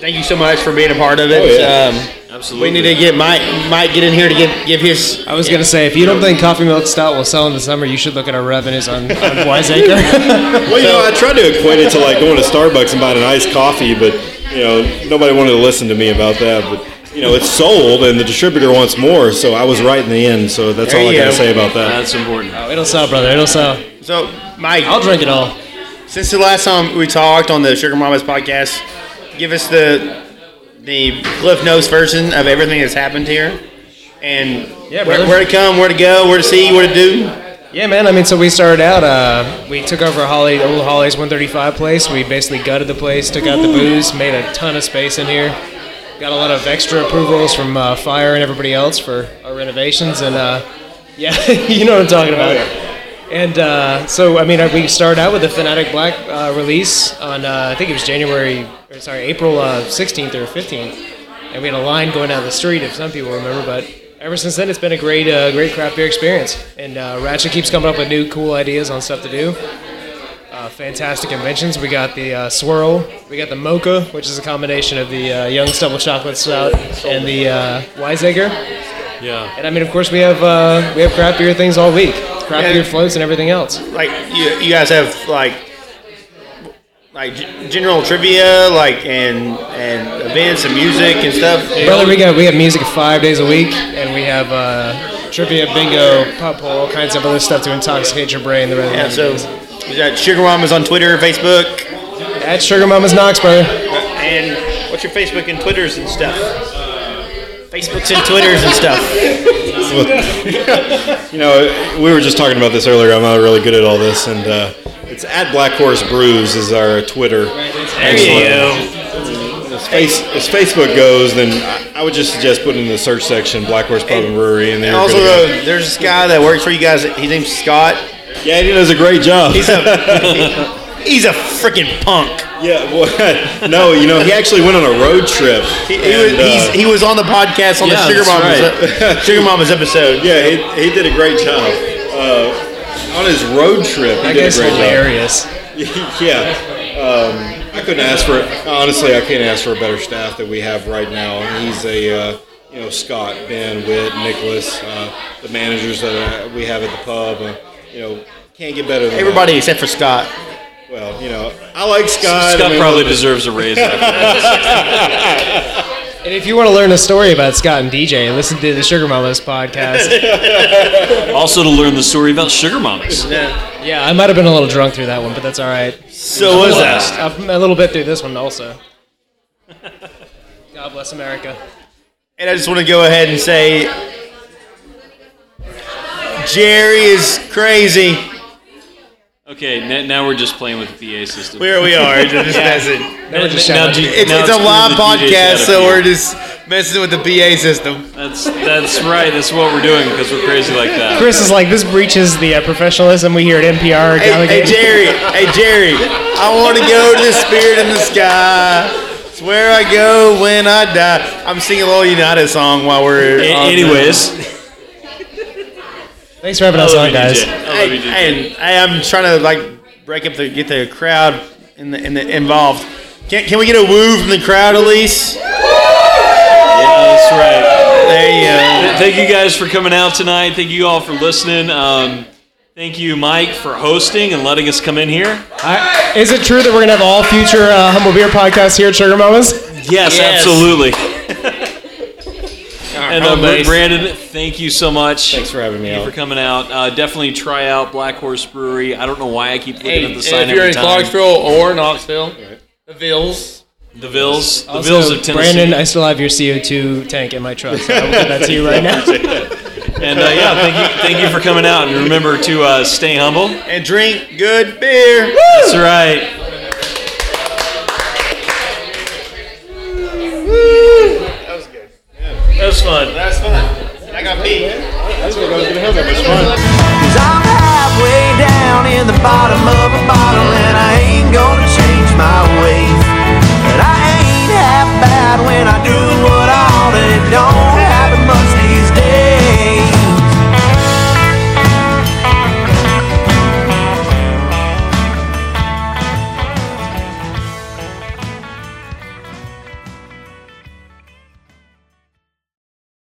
thank you so much for being a part of it. Oh, yeah. um, Absolutely. we need to get Mike. Mike get in here to give give his. I was gonna say, if you don't think coffee milk stout will sell in the summer, you should look at our revenues on, on Wiseacre. Well, you know, I tried to equate it to like going to Starbucks and buying an iced coffee, but you know, nobody wanted to listen to me about that. But you know, it's sold, and the distributor wants more, so I was right in the end. So that's There all I got to go. say about that. That's important. Oh, it'll sell, brother. It'll sell. So, Mike, I'll drink it all. since the last time we talked on the Sugar Mamas podcast, give us the the Cliff Notes version of everything that's happened here, and Yeah, where, where to come, where to go, where to see, where to do. Yeah, man. I mean, so we started out. Uh, we took over Holly, old Holly's 135 place. We basically gutted the place, took out the booze, made a ton of space in here. Got a lot of extra approvals from uh, Fire and everybody else for our renovations, and uh, yeah, you know what I'm talking about. And uh, so, I mean, uh, we started out with the Fanatic Black uh, release on, uh, I think it was January, or sorry, April uh, 16th or 15th, and we had a line going down the street, if some people remember. But ever since then, it's been a great, uh, great craft beer experience. And uh, Ratchet keeps coming up with new, cool ideas on stuff to do. Uh, fantastic inventions. We got the uh, swirl. We got the mocha, which is a combination of the uh, Young's Double chocolate stout and the uh. Yeah. And I mean, of course, we have uh, we have craft beer things all week. Yeah. beer floats and everything else. Like you, you guys have like like g- general trivia, like and and events and music and stuff. Brother, we got we have music five days a week, and we have uh, trivia, bingo, pop hole, all kinds of other stuff to intoxicate your brain. The Yeah, so we got Sugar Mamas on Twitter, Facebook, at Sugar Mama's Knox, brother. and what's your Facebook and Twitters and stuff? Facebooks and Twitters and stuff. You know, we were just talking about this earlier. I'm not really good at all this, and uh, it's at Black Horse Brews is our Twitter. There you go. As, face, as Facebook goes, then I, I would just suggest putting in the search section Black Horse Pub and Brewery, and then also, uh, there's this guy that works for you guys. His name's Scott. Yeah, he does a great job. He's a he's a freaking punk. Yeah, well, no, you know, he actually went on a road trip. He, he was, uh, he's, he was on the podcast on Yeah, the Sugar that's Mamas uh, Sugar Mamas episode. yeah, he, he did a great job. Uh, on his road trip, he That did a guy's great job. hilarious. yeah. Um, I couldn't ask for honestly. I can't ask for a better staff that we have right now. He's a uh, you know Scott, Ben, Witt, Nicholas, uh, the managers that uh, we have at the pub. Uh, you know, can't get better than Everybody except for Scott. That. Well, you know, I like Scott. Scott I mean, probably look- deserves a raise after that. And if you want to learn a story about Scott and DJ, listen to the Sugar Mamas podcast. Also, to learn the story about sugar mamas. yeah, I might have been a little drunk through that one, but that's all right. So was that? I'm a little bit through this one also. God bless America. And I just want to go ahead and say, Jerry is crazy. Okay, n- now we're just playing with the PA system. Where we are, it's just messing. Now just Now shouting. It's, now it's a live the DJs out podcast, so we're just messing with the PA system. That's that's right. That's what we're doing because we're crazy like that. Chris is like, this breaches the uh, professional we hear at NPR. Hey, hey Jerry, hey Jerry, I want to go to the spirit in the sky. It's where I go when I die. I'm singing a little United song while we're. A- on the- anyways, Thanks for having us on, guys. DJ. I love. Hey, I'm trying to like break up the get the crowd in the, in the involved. Can, can we get a woo from the crowd, Elise? Yeah, that's right. There you go. Thank you guys for coming out tonight. Thank you all for listening. Um, thank you, Mike, for hosting and letting us come in here. I, is it true that we're gonna have all future uh, humble beer podcasts here at Sugar Mamas? Yes, Yes. absolutely. And uh, home. Brandon, thank you so much. Thanks for having me Thank you out. for coming out. Uh, definitely try out Black Horse Brewery. I don't know why I keep looking Hey, at the and sign if you're in time. Clarksville or Knoxville, the Vills. The Vills, the Also, Vills of Tennessee. Brandon, I still have your CO2 tank in my truck, so I will give that to you right now. and uh, yeah, thank you, thank you for coming out. And remember to uh, stay humble. And drink good beer. That's right. Was fun. That's fun. I got beat. Cause I'm halfway down in the bottom of a bottle and I ain't gonna change my ways. But I ain't half bad when I do what I ought to. Don't